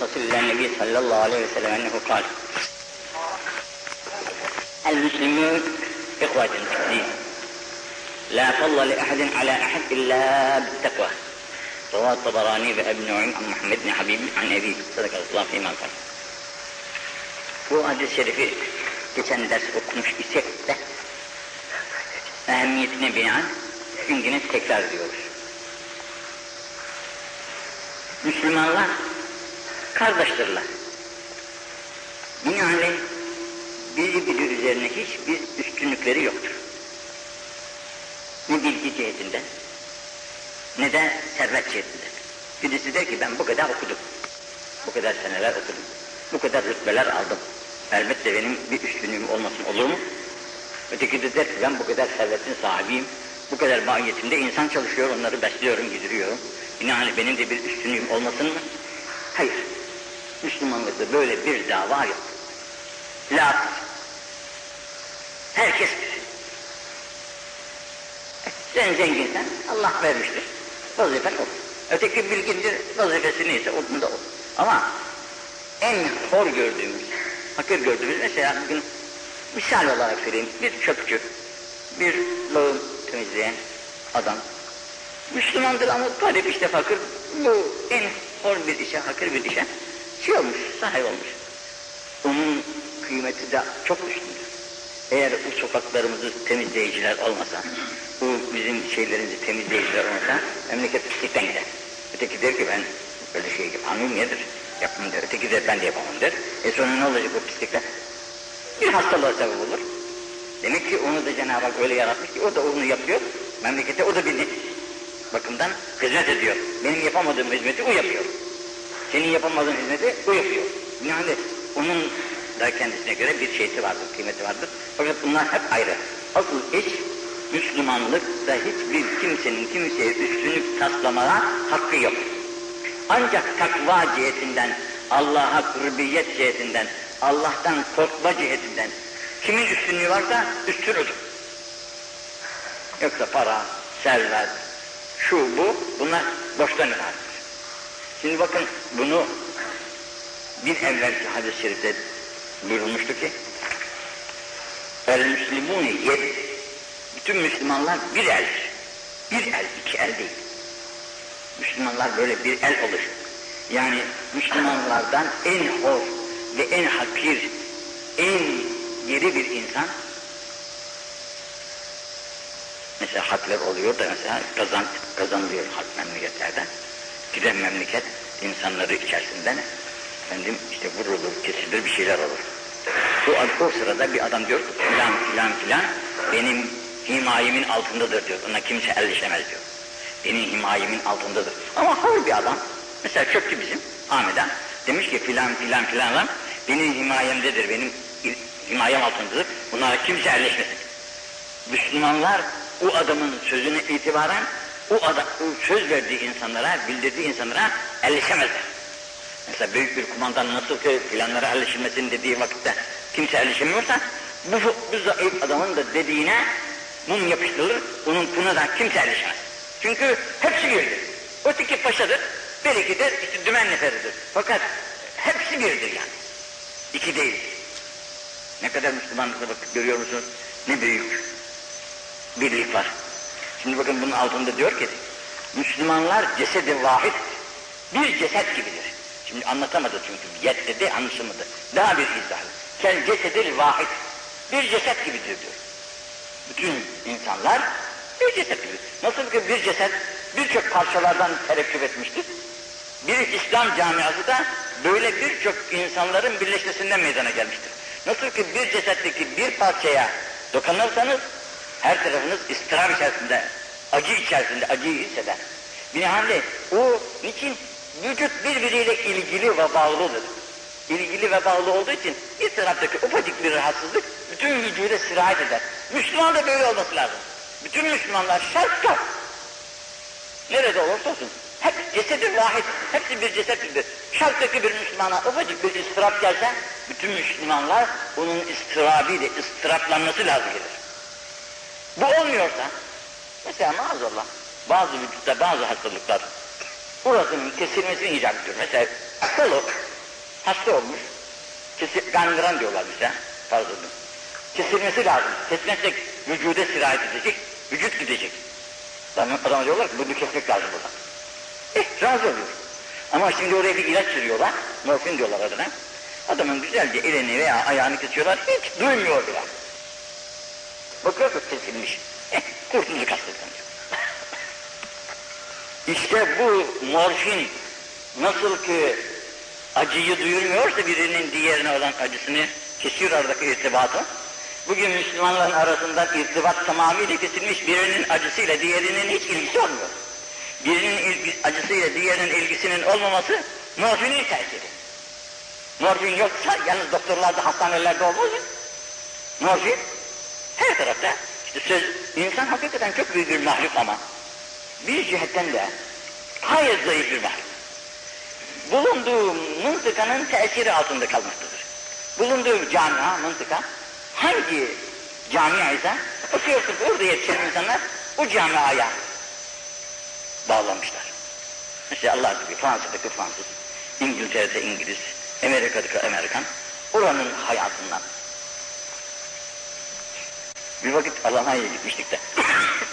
يتصل إلى النبي صلى الله عليه وسلم أنه قال المسلمون إخوة في الدين لا فضل لأحد على أحد إلا بالتقوى رواه الطبراني بابن نعيم عن محمد بن حبيب عن أبيه صدق الله فيما قال Bu hadis-i şerifi geçen ders okumuş isek de ehemmiyetine binaen yine tekrar ediyoruz. Müslümanlar kardeştirler. Binaenaleyh biri biri üzerine hiçbir üstünlükleri yoktur. Ne bilgi cihetinde ne de servet cihetinde. Birisi der ki ben bu kadar okudum. Bu kadar seneler okudum. Bu kadar rütbeler aldım. Elbette benim bir üstünlüğüm olmasın olur mu? Öteki de der ki ben bu kadar servetin sahibiyim. Bu kadar mahiyetimde insan çalışıyor, onları besliyorum, gidiyorum. Yani benim de bir üstünlüğüm olmasın mı? Hayır. Müslümanlıkta böyle bir dava yok. La Herkes sen zenginsen Allah vermiştir. Vazifen olur. Öteki bilgindir, vazifesi neyse onun da olur. Ama en hor gördüğümüz, hakir gördüğümüz mesela bugün misal olarak söyleyeyim bir çöpçü, bir lağım temizleyen adam. Müslümandır ama garip işte fakir. Bu en hor bir işe, hakir bir işe şey olmuş, sahip olmuş. Onun kıymeti de çok üstündür. Eğer bu sokaklarımızı temizleyiciler olmasa, bu bizim şeylerimizi temizleyiciler olmasa memleket pislikten gider. Öteki der ki ben böyle şey yapamıyorum nedir? Yapmam der. Öteki der ben de yapamam der. E sonra ne olacak bu pislikler? Bir hastalığa sebep olur. Demek ki onu da Cenab-ı Hak öyle yaratmış ki o da onu yapıyor. Memlekete o da bir bakımdan hizmet ediyor. Benim yapamadığım hizmeti o yapıyor. Senin yapamadığın hizmeti o yapıyor. Yani onun da kendisine göre bir şeysi vardır, kıymeti vardır. Fakat bunlar hep ayrı. Asıl iş Müslümanlıkta hiçbir kimsenin kimseye üstünlük taslamaya hakkı yok. Ancak takva cihetinden, Allah'a kurbiyet cihetinden, Allah'tan korkma cihetinden kimin üstünlüğü varsa üstün odur. Yoksa para, servet, şu bu, bunlar boştan ibarettir. Şimdi bakın bunu bir evvelki hadis-i şerifte buyurulmuştu ki El Müslümune yed bütün Müslümanlar bir eldir. Bir el, iki el değil. Müslümanlar böyle bir el olur. Yani Müslümanlardan en hor ve en hakir, en geri bir insan mesela haklar oluyor da mesela kazan, kazanılıyor hak memleketlerde. Giden memleket insanları içerisinden efendim işte vurulur, kesilir bir şeyler olur. Bu o sırada bir adam diyor ki filan filan filan benim himayemin altındadır diyor. Ona kimse elleşemez diyor. Benim himayemin altındadır. Ama hor bir adam. Mesela çöpçü bizim Ahmet'e demiş ki filan filan filan lan benim himayemdedir, benim himayem altındadır. Bunlara kimse elleşmesin. Müslümanlar o adamın sözüne itibaren o adam o söz verdiği insanlara, bildirdiği insanlara elleşemezler. Mesela büyük bir kumandan nasıl ki filanlara elleşilmesin dediği vakitte kimse elleşemiyorsa bu, bu zayıf adamın da dediğine mum yapıştırılır, onun kına da kimse erişmez. Çünkü hepsi birdir. Öteki paşadır, birikidir, işte dümen neferidir. Fakat hepsi birdir yani. İki değil. Ne kadar Müslümanlıkla bakıp görüyor musunuz? Ne büyük birlik var. Şimdi bakın bunun altında diyor ki, Müslümanlar cesedi vahid, bir ceset gibidir. Şimdi anlatamadı çünkü, yet dedi, anlaşılmadı. Daha bir izah. Kel cesedil vahid, bir ceset gibidir diyor bütün insanlar bir ceset gibi. Nasıl ki bir ceset birçok parçalardan terekküp etmiştir. Bir İslam camiası da böyle birçok insanların birleşmesinden meydana gelmiştir. Nasıl ki bir cesetteki bir parçaya dokunursanız her tarafınız istirap içerisinde, acı içerisinde, acıyı hisseder. Binaenaleyh o niçin vücut birbiriyle ilgili ve bağlıdır. İlgili ve bağlı olduğu için bir taraftaki ufacık bir rahatsızlık bütün vücuda sirayet eder. Müslüman da böyle olması lazım. Bütün Müslümanlar şart yok. Nerede olursa olsun. Hep cesedi vahid, hepsi bir cesettir. Şarttaki bir Müslümana ufacık bir istirap gelse, bütün Müslümanlar onun istirabıyla istiraplanması lazım gelir. Bu olmuyorsa, mesela maazallah, bazı vücutta bazı hastalıklar, burasının kesilmesini icap ediyor. Mesela kolu Hasta olmuş. Kesi, gandıran diyorlar bize. Fazla Kesilmesi lazım. Kesmezsek vücuda sirayet edecek, vücut gidecek. Adam, adam diyorlar ki bunu kesmek lazım buradan. Eh razı oluyor. Ama şimdi oraya bir ilaç sürüyorlar, morfin diyorlar adına. Adamın güzelce elini veya ayağını kesiyorlar, hiç duymuyor bile. Bakıyorsun kesilmiş. Eh, kurtulduk hastalıktan. İşte bu morfin nasıl ki acıyı duyurmuyorsa birinin diğerine olan acısını kesiyor aradaki irtibatı. Bugün Müslümanların arasında irtibat tamamıyla kesilmiş birinin acısıyla diğerinin hiç ilgisi olmuyor. Birinin ilgi, acısıyla diğerinin ilgisinin olmaması morfinin tesiri. Morfin yoksa yalnız doktorlarda, hastanelerde olmaz mı? Morfin her tarafta. İşte söz, insan hakikaten çok büyük bir mahluk ama bir cihetten de gayet zayıf bir mahluk. Bulunduğu mıntıkanın tesiri altında kalmaktadır. Bulunduğu camia, mıntıka, hangi camia ise bakıyorsun orada yetişen insanlar o camiaya bağlamışlar. Mesela Allah gibi Fransa'daki Fransız, İngiltere'de İngiliz, Amerika'daki Amerikan, oranın hayatından. Bir vakit Almanya'ya gitmiştik de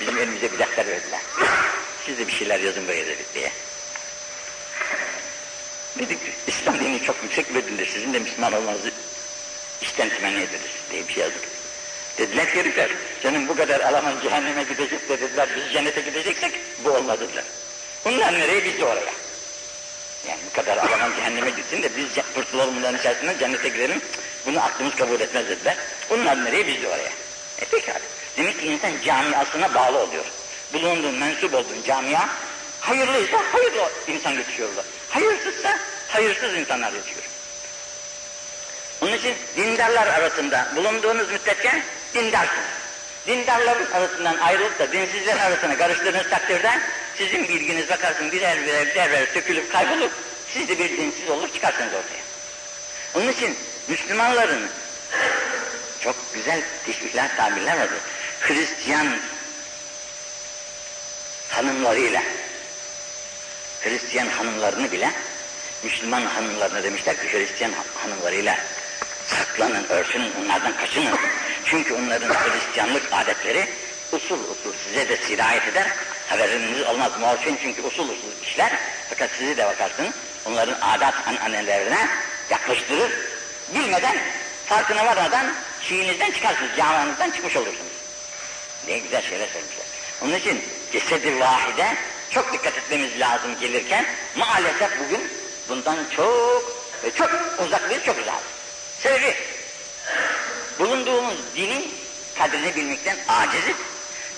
bizim elimize defter verdiler. Siz de bir şeyler yazın buraya dedik diye. Dedik İslam dini çok yüksek bir dindir. Sizin de Müslüman olmanızı işten temenni ederiz diye bir şey yazdık. Dediler ki herifler, senin bu kadar Alman cehenneme gidecek de dediler, biz cennete gideceksek bu olmaz dediler. Bunlar nereye biz de oraya. Yani bu kadar Alman cehenneme gitsin de biz kurtulalım bunların içerisinden cennete girelim, bunu aklımız kabul etmez dediler. Bunlar nereye biz de oraya. E pekala. Demek ki insan camiasına bağlı oluyor. Bulunduğun, mensup olduğun camia, hayırlıysa hayırlı insan yetişiyorlar. Hayırsızsa hayırsız insanlar yetişiyor. Onun için dindarlar arasında bulunduğunuz müddetçe dindarsınız. Dindarların arasından ayrılıp da dinsizlerin arasına karıştırdığınız takdirde sizin bilginiz bakarsın birer birer birer birer sökülüp kaybolur. Siz de bir dinsiz olur çıkarsınız ortaya. Onun için Müslümanların çok güzel teşvikler, tabirler vardır. Hristiyan hanımlarıyla Hristiyan hanımlarını bile Müslüman hanımlarına demişler ki Hristiyan hanımlarıyla saklanın, örtünün, onlardan kaçının. Çünkü onların Hristiyanlık adetleri usul usul size de sirayet eder. Haberiniz olmaz. Morfin çünkü usul usul işler. Fakat sizi de bakarsın onların adat annelerine yaklaştırır. Bilmeden, farkına varmadan şiinizden çıkarsınız, camianızdan çıkmış olursunuz. Ne güzel şeyler söylemişler. Onun için cesedi vahide çok dikkat etmemiz lazım gelirken maalesef bugün bundan çok ve çok uzaklıyız, çok uzak. Sebebi bulunduğumuz dinin kadrini bilmekten aciziz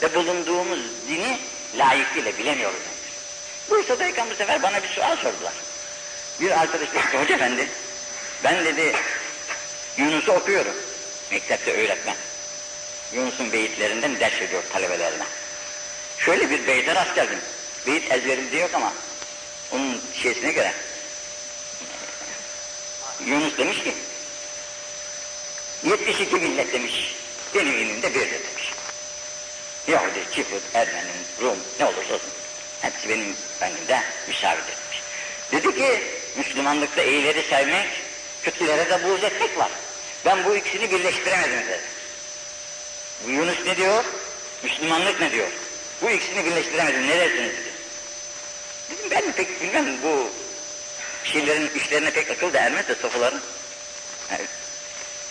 ve bulunduğumuz dini layıkıyla bilemiyoruz. Bursa'dayken bu sefer bana bir sual sordular. Bir arkadaş dedi hoca efendi, ben dedi Yunus'u okuyorum. Mektepte öğretmen. Yunus'un beyitlerinden ders ediyor talebelerine. Şöyle bir beyte rast geldim. Beyit ezberimde yok ama onun şeysine göre Yunus demiş ki 72 millet demiş benim elimde birdir demiş. Yahudi, Çifut, Ermeni, Rum ne olursa olsun hepsi benim önümde müsavidir demiş. Dedi ki Müslümanlıkta iyileri sevmek, kötülere de buğz etmek var. Ben bu ikisini birleştiremedim. Bu Yunus ne diyor? Müslümanlık ne diyor? Bu ikisini birleştiremedim, ne dersiniz dedi. Dedim ben pek bilmem bu şeylerin işlerine pek akıl da ermez de sofuların. Yani,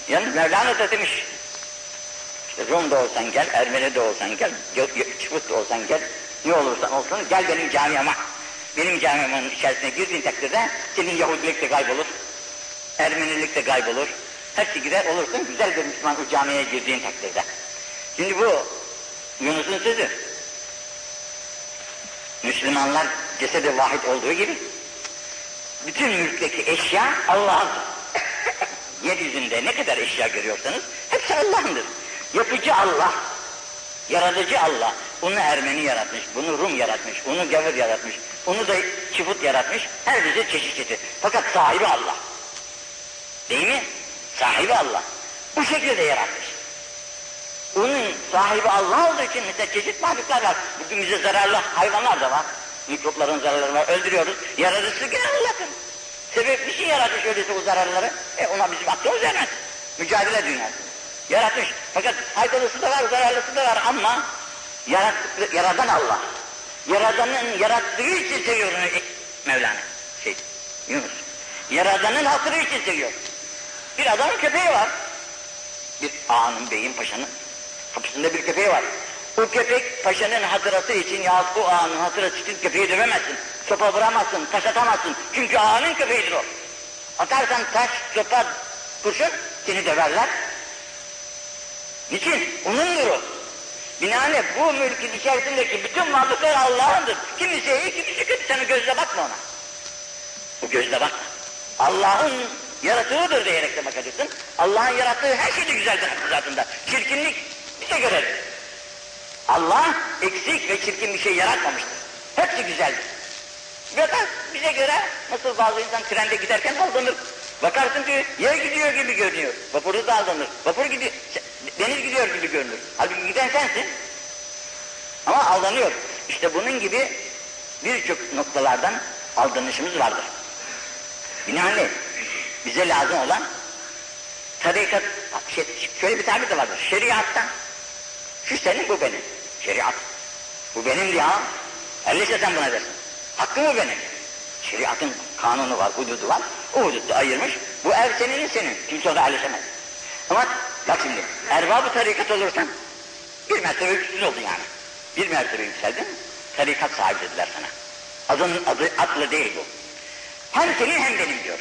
yalnız Mevlana da demiş, işte Rum'da olsan gel, Ermeni'de olsan gel, Çıfıt'ta olsan gel, ne olursan olsun gel benim camiama. Benim camiamın içerisine girdiğin takdirde senin Yahudilik de kaybolur, Ermenilik de kaybolur. Hepsi gider olursun güzel bir Müslüman o camiye girdiğin takdirde. Şimdi bu Yunus'un sözü. Müslümanlar cesedi vahid olduğu gibi bütün mülkteki eşya Allah'ındır. Yeryüzünde ne kadar eşya görüyorsanız hepsi Allah'ındır. Yapıcı Allah, yaratıcı Allah. Onu Ermeni yaratmış, bunu Rum yaratmış, onu Gavur yaratmış, onu da Çifut yaratmış. Her birisi çeşit çeşit. Fakat sahibi Allah. Değil mi? Sahibi Allah. Bu şekilde yaratmış. Onun sahibi Allah olduğu için mesela çeşit mahluklar var. Bugün bize zararlı hayvanlar da var. Mikropların zararları var. Öldürüyoruz. Yaratıcısı gene Allah'ın. Sebep bir şey yaratmış öyleyse bu zararları. E ona bizim aklımız ermez. Mücadele dünyası. Yaratmış. Fakat faydalısı da var, zararlısı da var ama yarat, yaradan Allah. Yaradanın yarattığı için seviyor onu Mevlana. Şey, Yunus. Yaradanın hatırı için seviyor. Bir adamın köpeği var. Bir ağanın, beyin, paşanın kapısında bir köpeği var. O köpek paşanın hatırası için ya o ağanın hatırası için köpeği dövemezsin. Sopa vuramazsın, taş atamazsın. Çünkü ağanın köpeğidir o. Atarsan taş, sopa, kurşun seni döverler. Niçin? Onundur o. Binaenaleyh bu mülkün içerisindeki bütün varlıklar Allah'ındır. Kimisi iyi, kimisi kötü. Sen gözle bakma ona. O gözle bakma. Allah'ın yaratığıdır diyerek de bakacaksın. Allah'ın yarattığı her şey de güzeldir hakkı zatında. Çirkinlik bize göredir. Allah eksik ve çirkin bir şey yaratmamıştır. Hepsi güzeldir. Ve da bize göre nasıl bazı insan trende giderken aldanır. Bakarsın ki yer gidiyor gibi görünüyor. Vapuru da aldanır. Vapur gidiyor, deniz gidiyor gibi görünür. Halbuki giden sensin. Ama aldanıyor. İşte bunun gibi birçok noktalardan aldanışımız vardır. Binaenaleyh bize lazım olan tarikat, şey, şöyle bir tabir de vardır. Şeriattan. Şu senin, bu benim. Şeriat. Bu benim ha. Elliyse sen buna dersin. Hakkı mı benim? Şeriatın kanunu var, hududu var. O hududu ayırmış. Bu ev senin, senin. Kimse ona elleşemez. Ama bak şimdi, erbabı tarikat olursan bir mertebe üstün oldun yani. Bir mertebe yükseldin, tarikat sahibi dediler sana. Adın adı atlı değil bu. Hem senin hem benim diyor.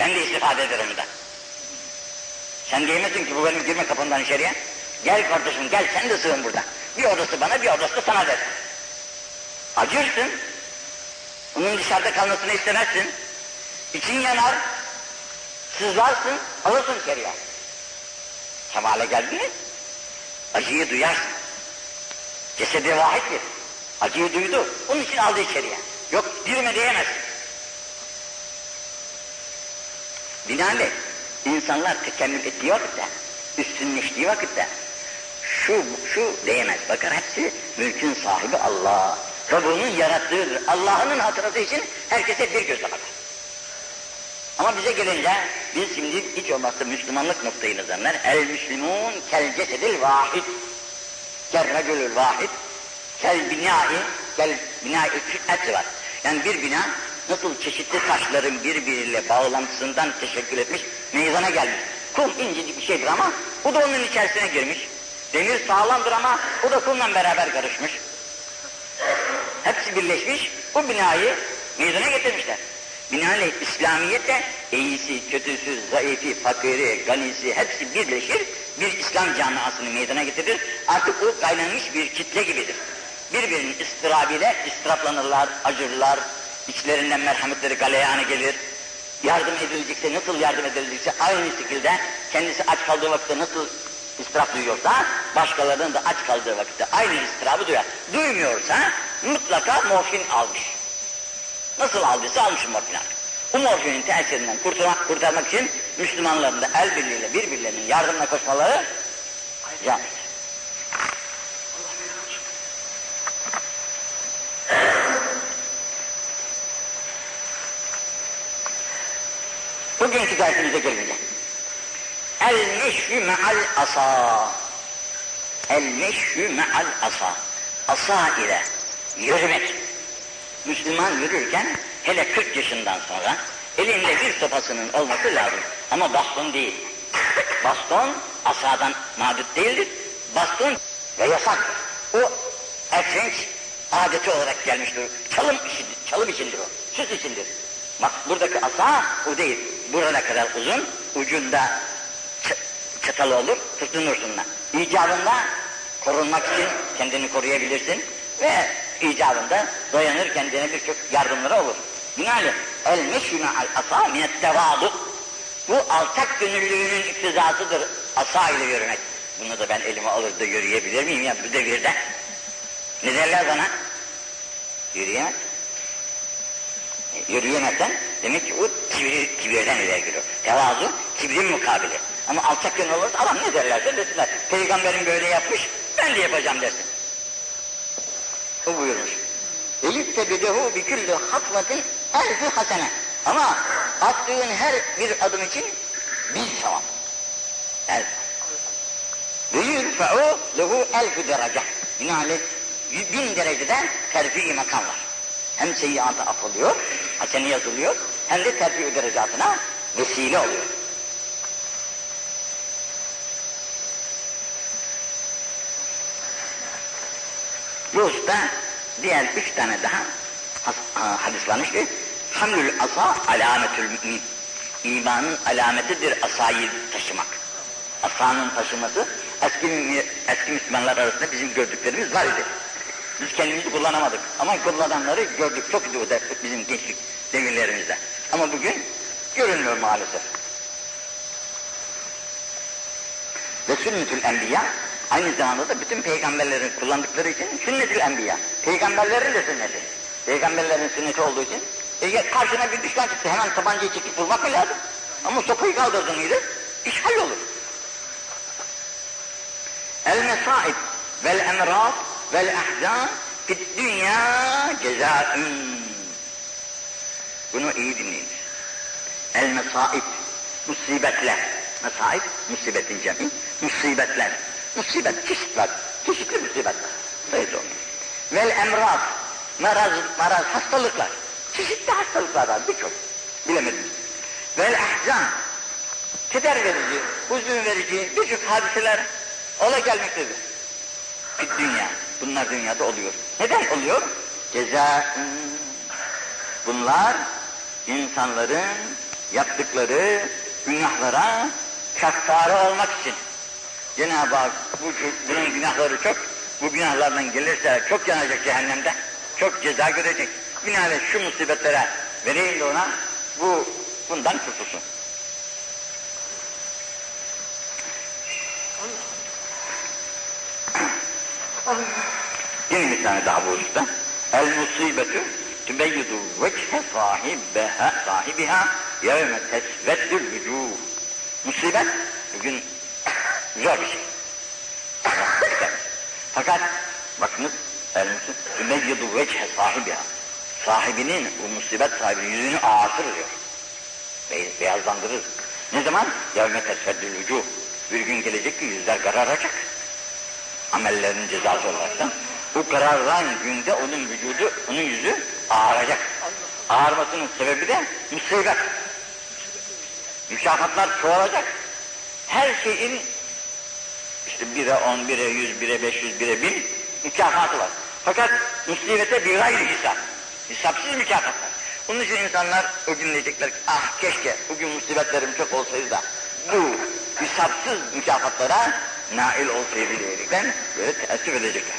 Ben de istifade ederim ondan. Sen diyemezsin ki bu benim girme kapından içeriye. Gel kardeşim gel sen de sığın burada. Bir odası bana bir odası da sana dersin. Acırsın. Onun dışarıda kalmasını istemezsin. İçin yanar. Sızlarsın. Alırsın içeriye. Kemale geldiniz. Acıyı duyarsın. Cesedi vahittir. Acıyı duydu. Onun için aldı içeriye. Yok girme diyemezsin. Binaenaleyh insanlar tekemmül ettiği vakitte, üstünleştiği vakitte şu, şu diyemez. Bakar hepsi mülkün sahibi Allah. Rabbu'nun yarattığıdır. Allah'ın hatırası için herkese bir gözle bakar. Ama bize gelince biz şimdi hiç olmazsa Müslümanlık noktayı nazarlar. El Müslümun kel cesedil vahid. Kel racülül vahid. Kel binai. Kel binai. Hepsi var. Yani bir bina nasıl çeşitli taşların birbiriyle bağlantısından teşekkür etmiş, meydana gelmiş. Kum incecik bir şeydir ama bu da onun içerisine girmiş. Demir sağlamdır ama o da kumla beraber karışmış. Hepsi birleşmiş, bu binayı meydana getirmişler. Binaenaleyh İslamiyet de iyisi, kötüsü, zayıfı, fakiri, ganisi hepsi birleşir, bir İslam camiasını meydana getirir. Artık o kaynanmış bir kitle gibidir. Birbirinin istirabıyla istiraplanırlar, acırlar, içlerinden merhametleri galeyana gelir. Yardım edilecekse, nasıl yardım edilecekse aynı şekilde kendisi aç kaldığı vakitte nasıl istirap duyuyorsa, başkalarının da aç kaldığı vakitte aynı istirabı duyar. Duymuyorsa mutlaka morfin almış. Nasıl aldıysa almış morfin artık. Bu morfinin tesirinden kurtulmak, kurtarmak için Müslümanların da el birliğiyle birbirlerinin yardımına koşmaları caiz. Bugünkü dersimize gelince. El meşhü me'al asa. El meşhü me'al asa. Asa ile yürümek. Müslüman yürürken hele 40 yaşından sonra elinde bir sopasının olması lazım. Ama baston değil. Baston asadan mağdut değildir. Baston ve yasak. O erkenç adeti olarak gelmiştir. Çalım işidir, çalım içindir o. Süs içindir. Bak buradaki asa o değil. Burada kadar uzun, ucunda çatalı olur, tutunursun da. İcabında korunmak için kendini koruyabilirsin ve icabında dayanır kendine birçok yardımları olur. Binaenaleyh el meşhûne al asa minet tevâdu. Bu alçak gönüllülüğünün iktizasıdır asa ile yürümek. Bunu da ben elime alır da yürüyebilir miyim ya bu devirde? Ne derler bana? Yürüyemez. Yürüyemezsen demek ki o kibir, kibirden ileri giriyor. Tevazu kibrin mukabili. Ama alçak gönül olursa adam ne derlerse desinler. Peygamberim böyle yapmış, ben de yapacağım dersin. O buyurmuş. Elifte bidehu bi külli hatvatin elfi hasene. Ama attığın her bir adım için bir sevap. El. Ve yürfe'u lehu elfü derece. Binaenaleyh bin dereceden terfi makam var. Hem seyyiatı affolıyor, haseni yazılıyor, hem de terfi derecatına vesile oluyor. Bu usta diğer üç tane daha hadis varmış ki Hamlül asa alametül mümin. İmanın alametidir asayı taşımak. Asanın taşıması eski, eski Müslümanlar arasında bizim gördüklerimiz var idi. Biz kendimizi kullanamadık ama kullananları gördük çok idi o bizim gençlik devirlerimizde. Ama bugün görünmüyor maalesef. Ve sünnetül enbiya aynı zamanda da bütün peygamberlerin kullandıkları için sünnetül enbiya. Peygamberlerin de sünneti. Peygamberlerin sünneti olduğu için e, karşına bir düşman çıktı hemen tabancayı çekip vurmak mı lazım? Ama sopayı kaldırdın mıydı? İş hallolur. El mesaib vel emrad vel ahzan fid dünya cezaün. Bunu iyi dinleyin. El mesaib, musibetler. Mesaib, musibetin cemi. Musibetler. Musibet, çeşit var. Çeşitli musibetler. Sayısı olmuyor. Vel emrad, maraz, maraz, hastalıklar. Çeşitli hastalıklar var birçok. Bilemediniz. Vel ahzan, keder verici, huzun verici birçok hadiseler ola gelmektedir. Bir dünya, bunlar dünyada oluyor. Neden oluyor? Ceza, bunlar insanların yaptıkları günahlara kaffare olmak için. Cenab-ı Hak bu, bunun günahları çok, bu günahlardan gelirse çok yanacak cehennemde, çok ceza görecek. Binaenaleyh şu musibetlere vereyim de ona, bu bundan kurtulsun. Yine bir tane daha bu usta. El musibetü tübeyyidu vekhe sahibiha, sahibiha yevme tesveddül vücuh. Musibet bugün zor bir şey. Fakat bakınız el musibet tübeyyidu vekhe sahibiha. Sahibinin, bu musibet sahibinin yüzünü ağartır diyor. Beyazlandırır. Ne zaman? Yevme tesveddül vücuh. Bir gün gelecek ki yüzler kararacak amellerinin cezası olaraktan bu kararlan günde onun vücudu, onun yüzü ağaracak. Ağarmasının sebebi de musibet. Mükafatlar çoğalacak. Her şeyin işte bire on, bire yüz, bire beş yüz, bire bin mükafatı var. Fakat musibete bir gayri hesap. Hesapsız mükafatlar. Onun için insanlar o gün diyecekler ki ah keşke bugün musibetlerim çok olsaydı da bu hesapsız mükafatlara nail olsaydı diyerekten böyle teessüf edecekler.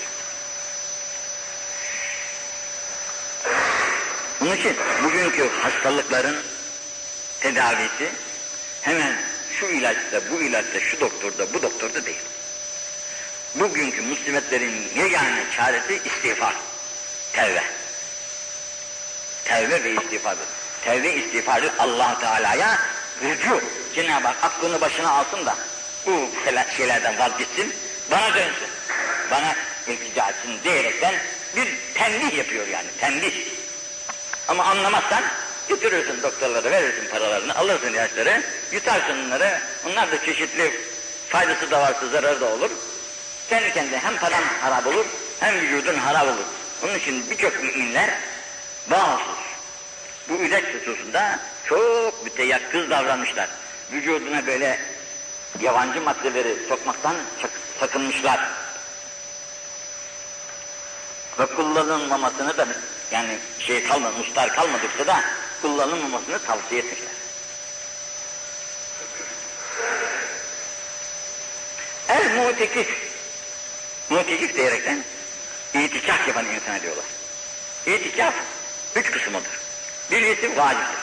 Onun için bugünkü hastalıkların tedavisi hemen şu ilaçta, bu ilaçta, şu doktorda, bu doktorda değil. Bugünkü musibetlerin yegane çaresi istiğfar, tevbe. Tevbe ve istiğfardır. Tevbe istiğfarı allah Teala'ya rücu. Cenab-ı Hak aklını başına alsın da bu şeylerden vazgeçsin, bana dönsün. Bana iltica etsin diyerekten bir tembih yapıyor yani, tembih. Ama anlamazsan götürürsün doktorlara, verirsin paralarını, alırsın ilaçları, yutarsın onları. Onlar da çeşitli faydası da varsa zararı da olur. Kendi kendine hem paran harap olur, hem vücudun harap olur. Onun için birçok müminler bağımsız. Bu ilaç hususunda çok müteyakkız davranmışlar. Vücuduna böyle yabancı maddeleri sokmaktan sakınmışlar. Ve kullanılmamasını da yani şey kalmadı, mustar kalmadıkça da kullanılmamasını tavsiye etmişler. El mutekif, mutekif diyerekten itikaf yapan insana diyorlar. İtikaf üç kısmıdır. Birincisi vaciptir.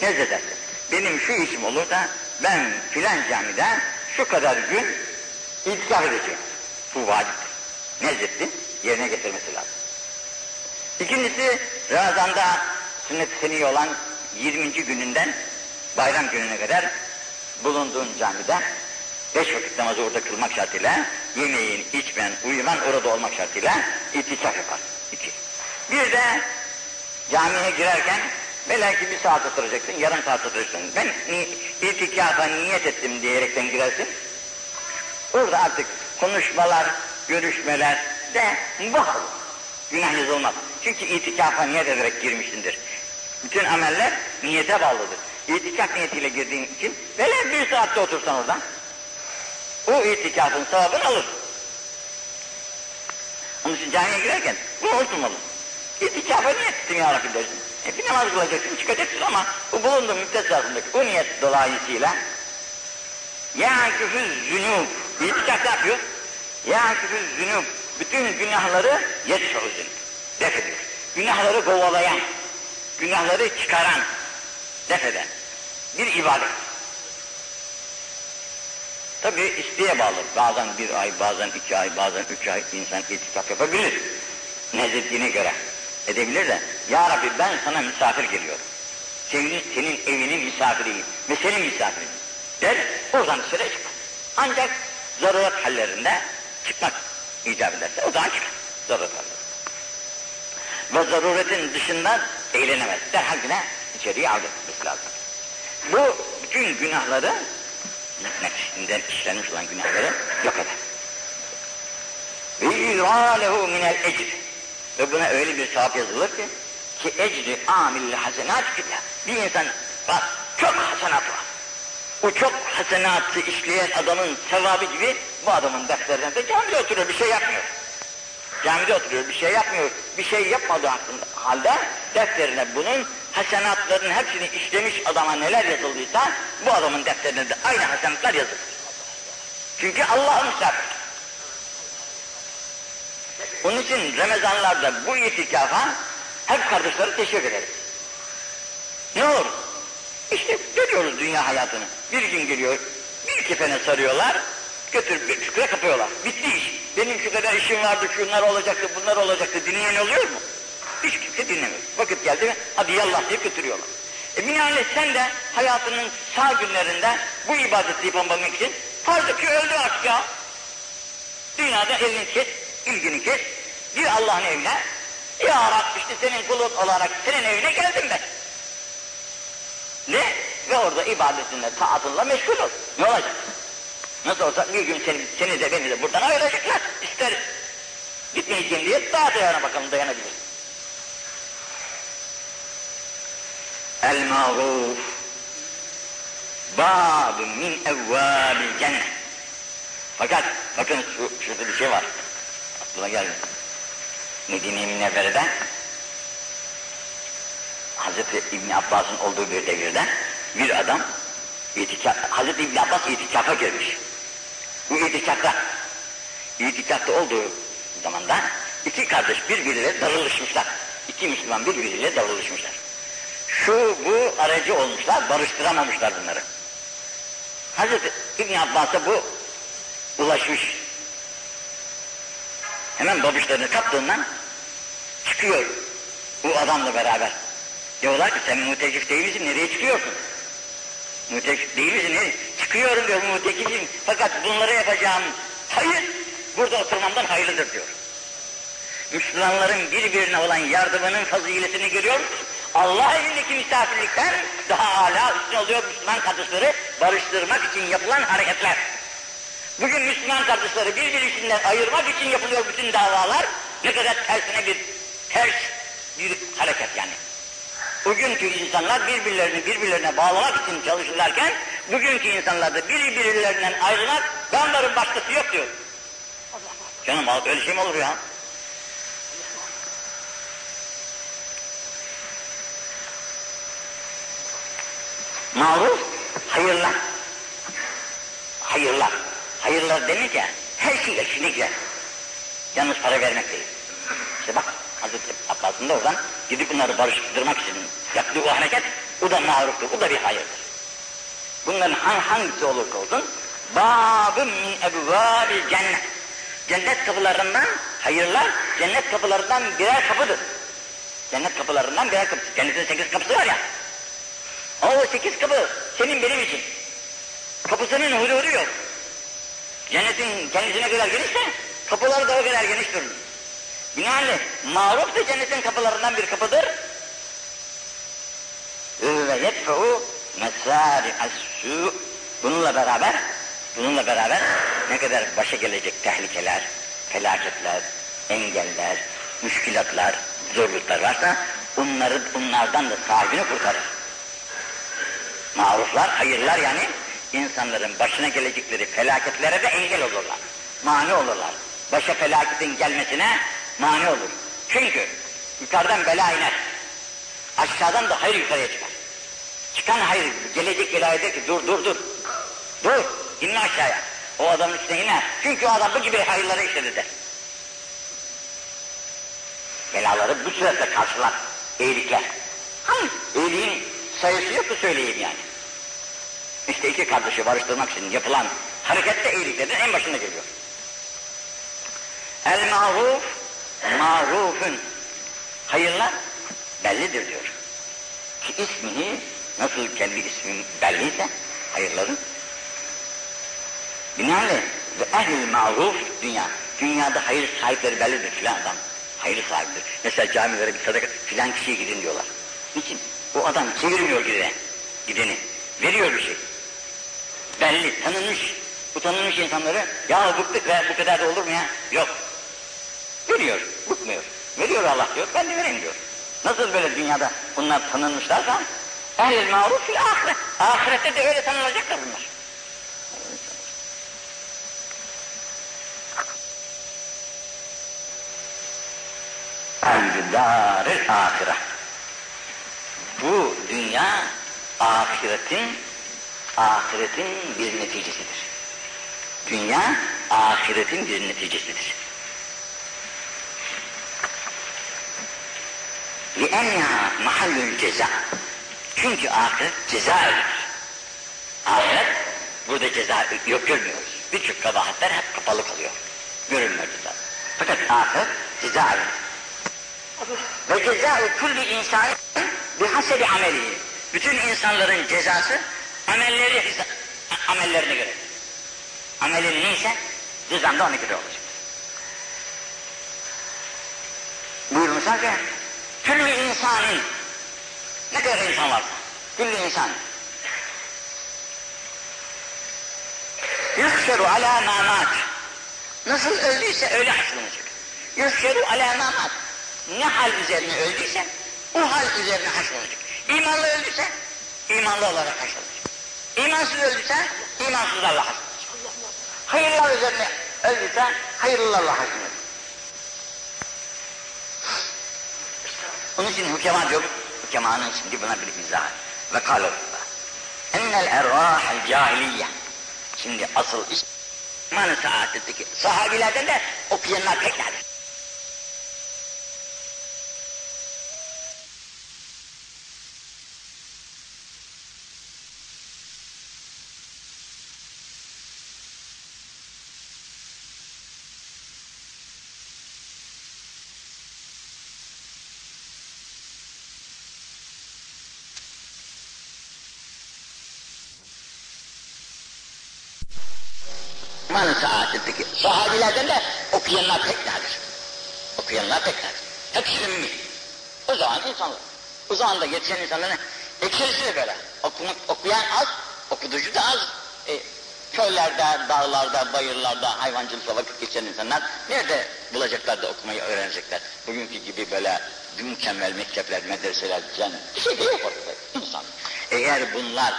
Nezledersin. Benim şu işim olur da ben filan camide şu kadar gün itikaf edeceğim. Bu vaciptir. Nezlettin, yerine getirmesi lazım. İkincisi Ramazan'da sünnet seni olan 20. gününden bayram gününe kadar bulunduğun camide beş vakit namazı orada kılmak şartıyla yemeğin, içmen, uyuman orada olmak şartıyla itikaf yapar. İki. Bir de camiye girerken belki bir saat oturacaksın, yarım saat oturacaksın. Ben ni, itikafa niyet ettim diyerekten girersin. Orada artık konuşmalar, görüşmeler de olur. Günah yazılmaz. Çünkü itikafa niyet ederek girmişsindir. Bütün ameller niyete bağlıdır. İtikaf niyetiyle girdiğin için böyle bir saatte otursan oradan o itikafın sevabını alır. Onun için camiye girerken bu unutulmalı. İtikafa niyet ettim ya Rabbi dersin. E namaz kılacaksın, çıkacaksın ama bu bulunduğun müddet zarfındaki o niyet dolayısıyla Yâküfü zünûb İtikaf ne yapıyor? Yâküfü zünûb Bütün günahları yetşu zünûb Def ediyor. Günahları kovalayan, günahları çıkaran, def eden bir ibadet. Tabi isteğe bağlı. Bazen bir ay, bazen iki ay, bazen üç ay insan itikaf yapabilir. Nezlettiğine göre edebilir de ya Rabbi ben sana misafir geliyorum. Senin, senin evinin misafiriyim ve senin misafirin. Der, oradan dışarı çıkar. Ancak zaruret hallerinde çıkmak icap ederse o zaman çıkar. Zaruret hallerinde. Ve zaruretin dışında eğlenemez. Derhal yine içeriye avdet etmesi lazım. Bu bütün günahları nefsinden işlenmiş olan günahları yok eder. Ve yürâlehu minel ecr. Ve buna öyle bir sevap yazılır ki ki ecri amilli hasenat gibi. Bir insan bak çok hasenat var. O çok hasenatı işleyen adamın sevabı gibi bu adamın defterlerinde de camide oturuyor bir şey yapmıyor. Camide oturuyor bir şey yapmıyor. Bir şey yapmadığı halde defterine bunun hasenatların hepsini işlemiş adama neler yazıldıysa bu adamın defterine de aynı hasenatlar yazılır. Çünkü Allah'ın misafir. Onun için Ramazanlarda bu itikafa hep kardeşleri teşvik ederiz. Ne olur? İşte görüyoruz dünya hayatını. Bir gün geliyor, bir kefene sarıyorlar, götürüp bir çukura kapıyorlar. Bitti iş. Benim şu kadar işim vardı, şunlar olacaktı, bunlar olacaktı. Dinleyen oluyor mu? Hiç kimse dinlemiyor. Vakit geldi mi, hadi yallah diye götürüyorlar. E binaenaleyh sen de hayatının sağ günlerinde bu ibadeti yapabilmek için farz ki öldü artık ya. Dünyada elini kes, ilgini kes, bir Allah'ın evine, Ya Rabbi işte senin kulun olarak senin evine geldim ben. Ne? Ve orada ibadetinle, taatınla meşgul ol. Ne olacak? Nasıl olsa bir gün seni, seni de beni de buradan ayıracaklar. İster gitmeyeceğim diye daha dayana bakalım dayanabilir. El mağruf bab min evvabil cennet. Fakat bakın şu, şurada bir şey var. Aklıma geldi. Medine-i Münevvere'de Hazreti İbni Abbas'ın olduğu bir devirde bir adam itikaf, Hazreti İbni Abbas itikafa girmiş. Bu itikafta, itikafta olduğu zamanda iki kardeş birbiriyle darılışmışlar. İki Müslüman birbiriyle darılışmışlar. Şu bu aracı olmuşlar, barıştıramamışlar bunları. Hazreti İbni Abbas'a bu ulaşmış. Hemen babuşlarını kaptığından çıkıyor bu adamla beraber. Diyorlar ki sen mutekif değil misin? Nereye çıkıyorsun? Mutekif değil misin? Nereye? Çıkıyorum diyor mutekifim. Fakat bunları yapacağım hayır burada oturmamdan hayırlıdır diyor. Müslümanların birbirine olan yardımının faziletini görüyor musun? Allah evindeki misafirlikten daha âlâ üstün oluyor Müslüman kardeşleri barıştırmak için yapılan hareketler. Bugün Müslüman kardeşleri birbirisinden ayırmak için yapılıyor bütün davalar. Ne kadar tersine bir ters bir hareket yani. Bugünkü insanlar birbirlerini birbirlerine bağlamak için çalışırlarken bugünkü insanlar da birbirlerinden ayrılmak ben varım başkası yok diyor. Canım öyle şey mi olur ya? Maruf, hayırlar. Hayırlar. Hayırlar denince her şey eşine girer. Yalnız para vermek değil. İşte bak Hazreti Abbas'ın da oradan gidip bunları barıştırmak için yaptığı o hareket o da maruftur, o da bir hayırdır. Bunların hangisi olursa olsun babın min ebvâbil cennet. Cennet kapılarından hayırlar, cennet kapılarından birer kapıdır. Cennet kapılarından birer kapı. Cennetin sekiz kapısı var ya. O sekiz kapı senin benim için. Kapısının huzuru yok. Cennetin kendisine kadar genişse kapıları da o kadar geniştir. Binaenli maruf da cennetin kapılarından bir kapıdır. ve yedfe'u mesâri'as-sû. Bununla beraber, bununla beraber ne kadar başa gelecek tehlikeler, felaketler, engeller, müşkilatlar, zorluklar varsa onları, onlardan da sahibini kurtarır. Maruflar, hayırlar yani insanların başına gelecekleri felaketlere de engel olurlar. Mani olurlar. Başa felaketin gelmesine mani olur. Çünkü yukarıdan bela iner. Aşağıdan da hayır yukarıya çıkar. Çıkan hayır gelecek belaya der ki dur dur dur. Dur inme aşağıya. O adamın üstüne iner. Çünkü o adam bu gibi hayırları işledi der. Belaları bu suretle karşılar. İyilikler. Hayır. İyiliğin sayısı yok da söyleyeyim yani. İşte iki kardeşi barıştırmak için yapılan hareket de iyiliklerin en başında geliyor. El maruf, marufun. Hayırlar bellidir diyor. Ki ismini nasıl kendi ismin belliyse hayırların binaenle ve ehl maruf dünya. Dünyada hayır sahipleri bellidir filan adam. Hayır sahibidir. Mesela camilere bir sadaka filan kişiye gidin diyorlar. Niçin? O adam çevirmiyor gidene. Gideni. Veriyor bir şey. Belli, tanınmış. Bu tanınmış insanları ya bıktık ve bu kadar da olur mu ya? Yok. Veriyor, bıkmıyor. Veriyor Allah diyor, ben de vereyim diyor. Nasıl böyle dünyada bunlar tanınmışlarsa ehl maruf fil ahiret. Ahirette de öyle tanınacaklar bunlar. Darül ahire. Bu dünya ahiretin ahiretin bir neticesidir. Dünya ahiretin bir neticesidir. لِأَنَّهَا mahallül ceza. Çünkü ahiret ceza evidir. Ahiret, burada ceza yok görmüyoruz. Birçok kabahatler hep kapalı kalıyor. Görülmüyor ceza. Fakat ahiret ceza evidir. Ve cezâ kulli insanın bihasebi ameli. Bütün insanların cezası amelleri amellerine göre. Amelin neyse cezan da ona göre olacak. Buyurmuşlar ki Küllü insanın ne kadar insan varsa küllü insan yuhşeru ala mamat nasıl öldüyse öyle haşlanacak. Yuhşeru ala mamat ne hal üzerine öldüyse o hal üzerine haşlanacak. İmanlı öldüyse imanlı olarak haşlanacak. İmansız öldüyse imansızlarla haşlanacak. Hayırlar üzerine öldüyse hayırlılarla haşlanacak. Onun için hükema diyor, hükemanın şimdi buna bir izah. Ve kâle ennel ervâhel cahiliye. Şimdi asıl iş, imanı saadetteki sahabilerden de okuyanlar pek nadir. Saadetteki sahabilerden de okuyanlar pek nadir. Okuyanlar pek nadir. Hepsi ümmi. O zaman insanlar. O zaman da yetişen insanların ekserisi de böyle. Okumak, okuyan az, okuducu da az. E, köylerde, dağlarda, bayırlarda hayvancılıkla vakit geçen insanlar nerede bulacaklar da okumayı öğrenecekler? Bugünkü gibi böyle mükemmel mektepler, medreseler düzen bir şey de yok ortada insan. Eğer bunlar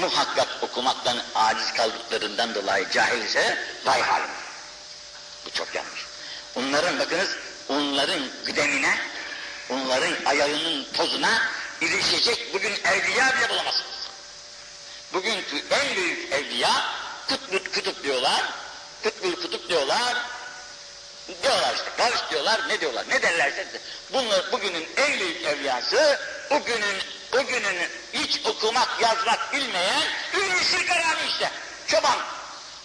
muhakkak okumaktan aciz kaldıklarından dolayı cahil ise vay halim. Bu çok yanlış. Onların bakınız, onların güdemine, onların ayağının tozuna ilişecek bugün evliya bile bulamazsınız. Bugünkü en büyük evliya kutbut kutup diyorlar, kutbul kutup diyorlar, diyorlar işte, barış diyorlar, ne diyorlar, ne derlerse bunlar bugünün en büyük evliyası, bugünün bugünün hiç okumak, yazmak bilmeyen ünlü kararı işte. Çoban.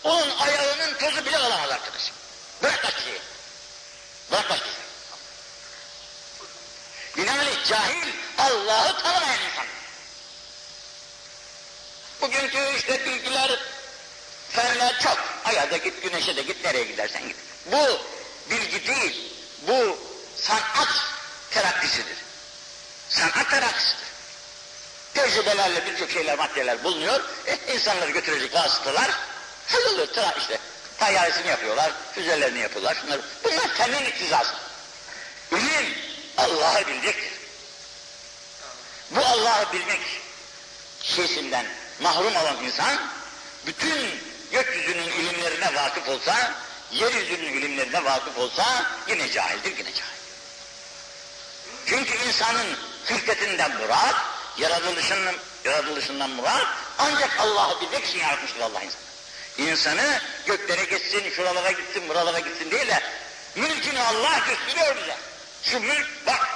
Onun ayağının tozu bile alamaz arkadaşım. Bırak başkayı. Bırak başkayı. Binaenaleyh cahil, Allah'ı tanımayan insan. Bugünkü işte bilgiler, fenler çok. Aya da git, güneşe de git, nereye gidersen git. Bu bilgi değil, bu sanat terakkisidir. Sanat terakkisidir. Tecrübelerle birçok şeyler, maddeler bulunuyor. E, insanları götürecek vasıtalar halloluyor. Tra işte tayyaresini yapıyorlar, füzelerini yapıyorlar, şunları. Bunlar temin iktizası. İlim Allah'ı bilecektir. Bu Allah'ı bilmek şeysinden mahrum olan insan, bütün gökyüzünün ilimlerine vakıf olsa, yeryüzünün ilimlerine vakıf olsa yine cahildir, yine cahil. Çünkü insanın hırketinden murat, yaratılışından, yaratılışından murat, ancak Allah'ı bilmek için yaratmıştır Allah insanı. İnsanı göklere gitsin, şuralara gitsin, buralara gitsin değil de, mülkünü Allah gösteriyor bize. Şu mülk bak.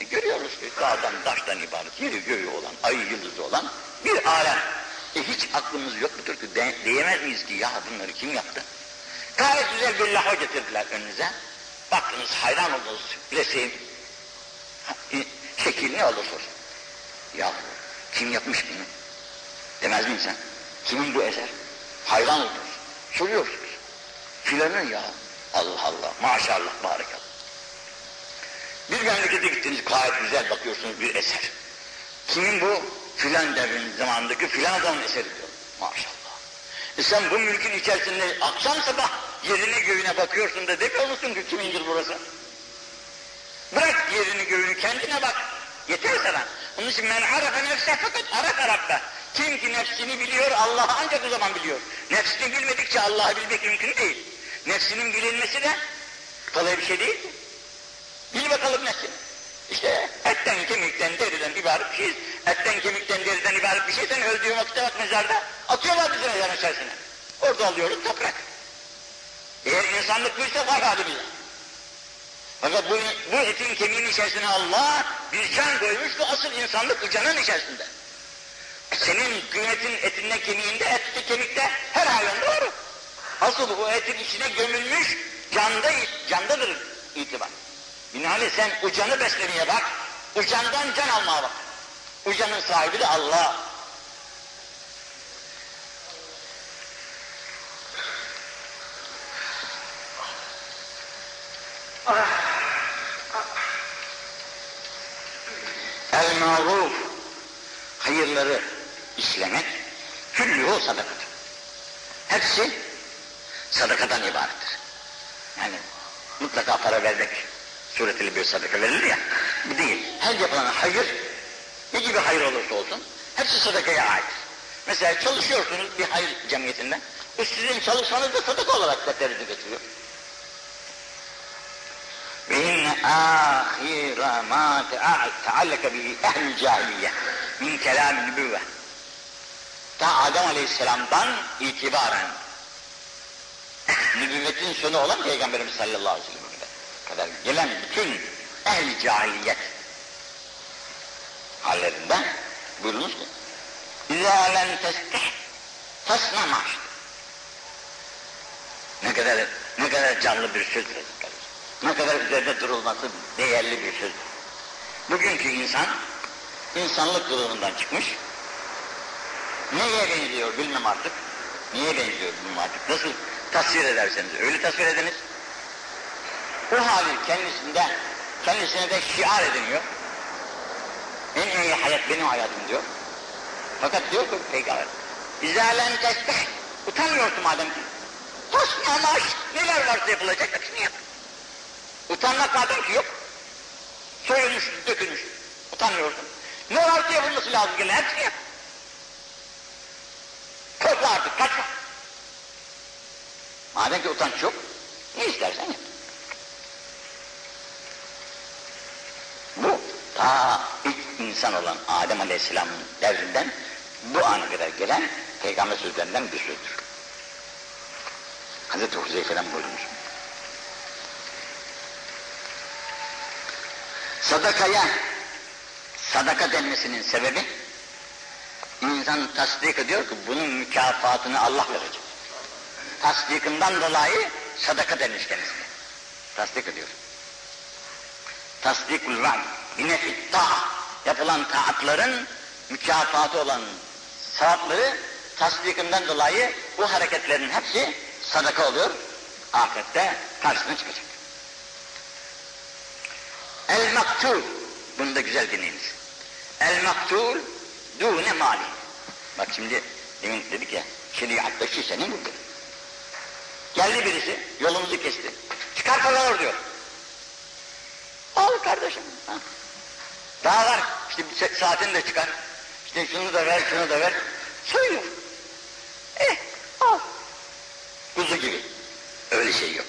E görüyoruz ki dağdan, taştan ibaret, yeri göğü olan, ayı yıldızı olan bir alem. E hiç aklımız yok mudur ki de, diyemez miyiz ki ya bunları kim yaptı? Gayet güzel bir laha getirdiler önünüze. Baktınız hayran oldunuz leseğin şekil ne olursa olsun. Ya kim yapmış bunu? Demez mi insan? Kimin bu eser? Hayran oldunuz. Soruyorsunuz. Filanın ya. Allah Allah. Maşallah. Barakallah. Bir memlekete gittiniz gayet güzel bakıyorsunuz bir eser. Kimin bu? Filan devrin zamanındaki filan adamın eseri diyor. Maşallah. E sen bu mülkün içerisinde akşam sabah yerine göğüne bakıyorsun da demiyor musun ki kimindir burası? Bırak yerini göğünü kendine bak. Yeter sana. Onun için men arafa nefse fakat arafa rabbe. Kim ki nefsini biliyor Allah'ı ancak o zaman biliyor. Nefsini bilmedikçe Allah'ı bilmek mümkün değil. Nefsinin bilinmesi de kolay bir şey değil. Bil bakalım nefsini. İşte etten, kemikten, deriden ibaret bir şeyiz. Etten, kemikten, deriden ibaret bir şey. Sen öldüğün vakitte bak mezarda atıyorlar bizi mezarın içerisine. Orada alıyoruz toprak. Eğer insanlık buysa var halimize. Fakat bu, bu etin kemiğin içerisine Allah bir can koymuş ve asıl insanlık bu canın içerisinde. Senin kıymetin etinde kemiğinde, ette kemikte her hayvanda var. Asıl o etin içine gömülmüş canda, candadır itibar. Binaenaleyh sen ucanı beslemeye bak, ucandan can almaya bak. Ucanın sahibi de Allah. Hayırları işlemek, küllühü sadakat. Hepsi sadakadan ibarettir. Yani mutlaka para vermek suretiyle bir sadaka verilir ya, bu değil. Her yapılan hayır, ne gibi hayır olursa olsun, hepsi sadakaya ait. Mesela çalışıyorsunuz bir hayır cemiyetinde, o sizin çalışmanız da sadaka olarak kaderinizi getiriyor. Ve inne ahira ma teallaka bihi ehl cahiliye min kelam nübüvve. Ta Adem Aleyhisselam'dan itibaren nübüvvetin sonu olan Peygamberimiz sallallahu aleyhi ve sellem'e kadar gelen bütün ehl cahiliyet hallerinde buyurunuz ki len testih tasna maş. Ne kadar ne kadar canlı bir söz ne kadar üzerinde durulması değerli bir söz. Bugünkü insan insanlık durumundan çıkmış. Neye benziyor bilmem artık. Niye benziyor bilmem artık. Nasıl tasvir ederseniz öyle tasvir ediniz. O hali kendisinde kendisine de şiar ediniyor. En iyi hayat benim hayatım diyor. Fakat diyor ki peygamber, İzâlen tesbih, utanmıyorsun madem ki. Tosun amaç, neler varsa yapılacak hepsini yap. Utanmak madem ki yok. Soyulmuş, dökülmüş. Utanmıyorsun. Ne varsa yapılması lazım gelen hepsini yap. Korkma artık, kaçma. Madem ki utanç yok, ne istersen yap. Bu ta ilk insan olan Adem Aleyhisselam'ın devrinden bu ana kadar gelen peygamber sözlerinden bir sözdür. Hazreti Huzeyfe'den buyurmuş. Sadakaya sadaka denmesinin sebebi insan tasdik ediyor ki bunun mükafatını Allah verecek. Tasdikinden dolayı sadaka denmiş kendisine. Tasdik ediyor. Tasdikul ram. Yine fitta yapılan taatların mükafatı olan sevapları tasdikinden dolayı bu hareketlerin hepsi sadaka oluyor. Ahirette karşısına çıkacak. El maktub. Bunu da güzel dinleyiniz. El maktul dune mali. Bak şimdi demin dedik ya şeriatta şu senin budur. Geldi birisi yolumuzu kesti. Çıkar paralar diyor. Al kardeşim. Ha. Daha var. İşte bir saatin de çıkar. İşte şunu da ver, şunu da ver. Söylüyor. Eh, al. Kuzu gibi. Öyle şey yok.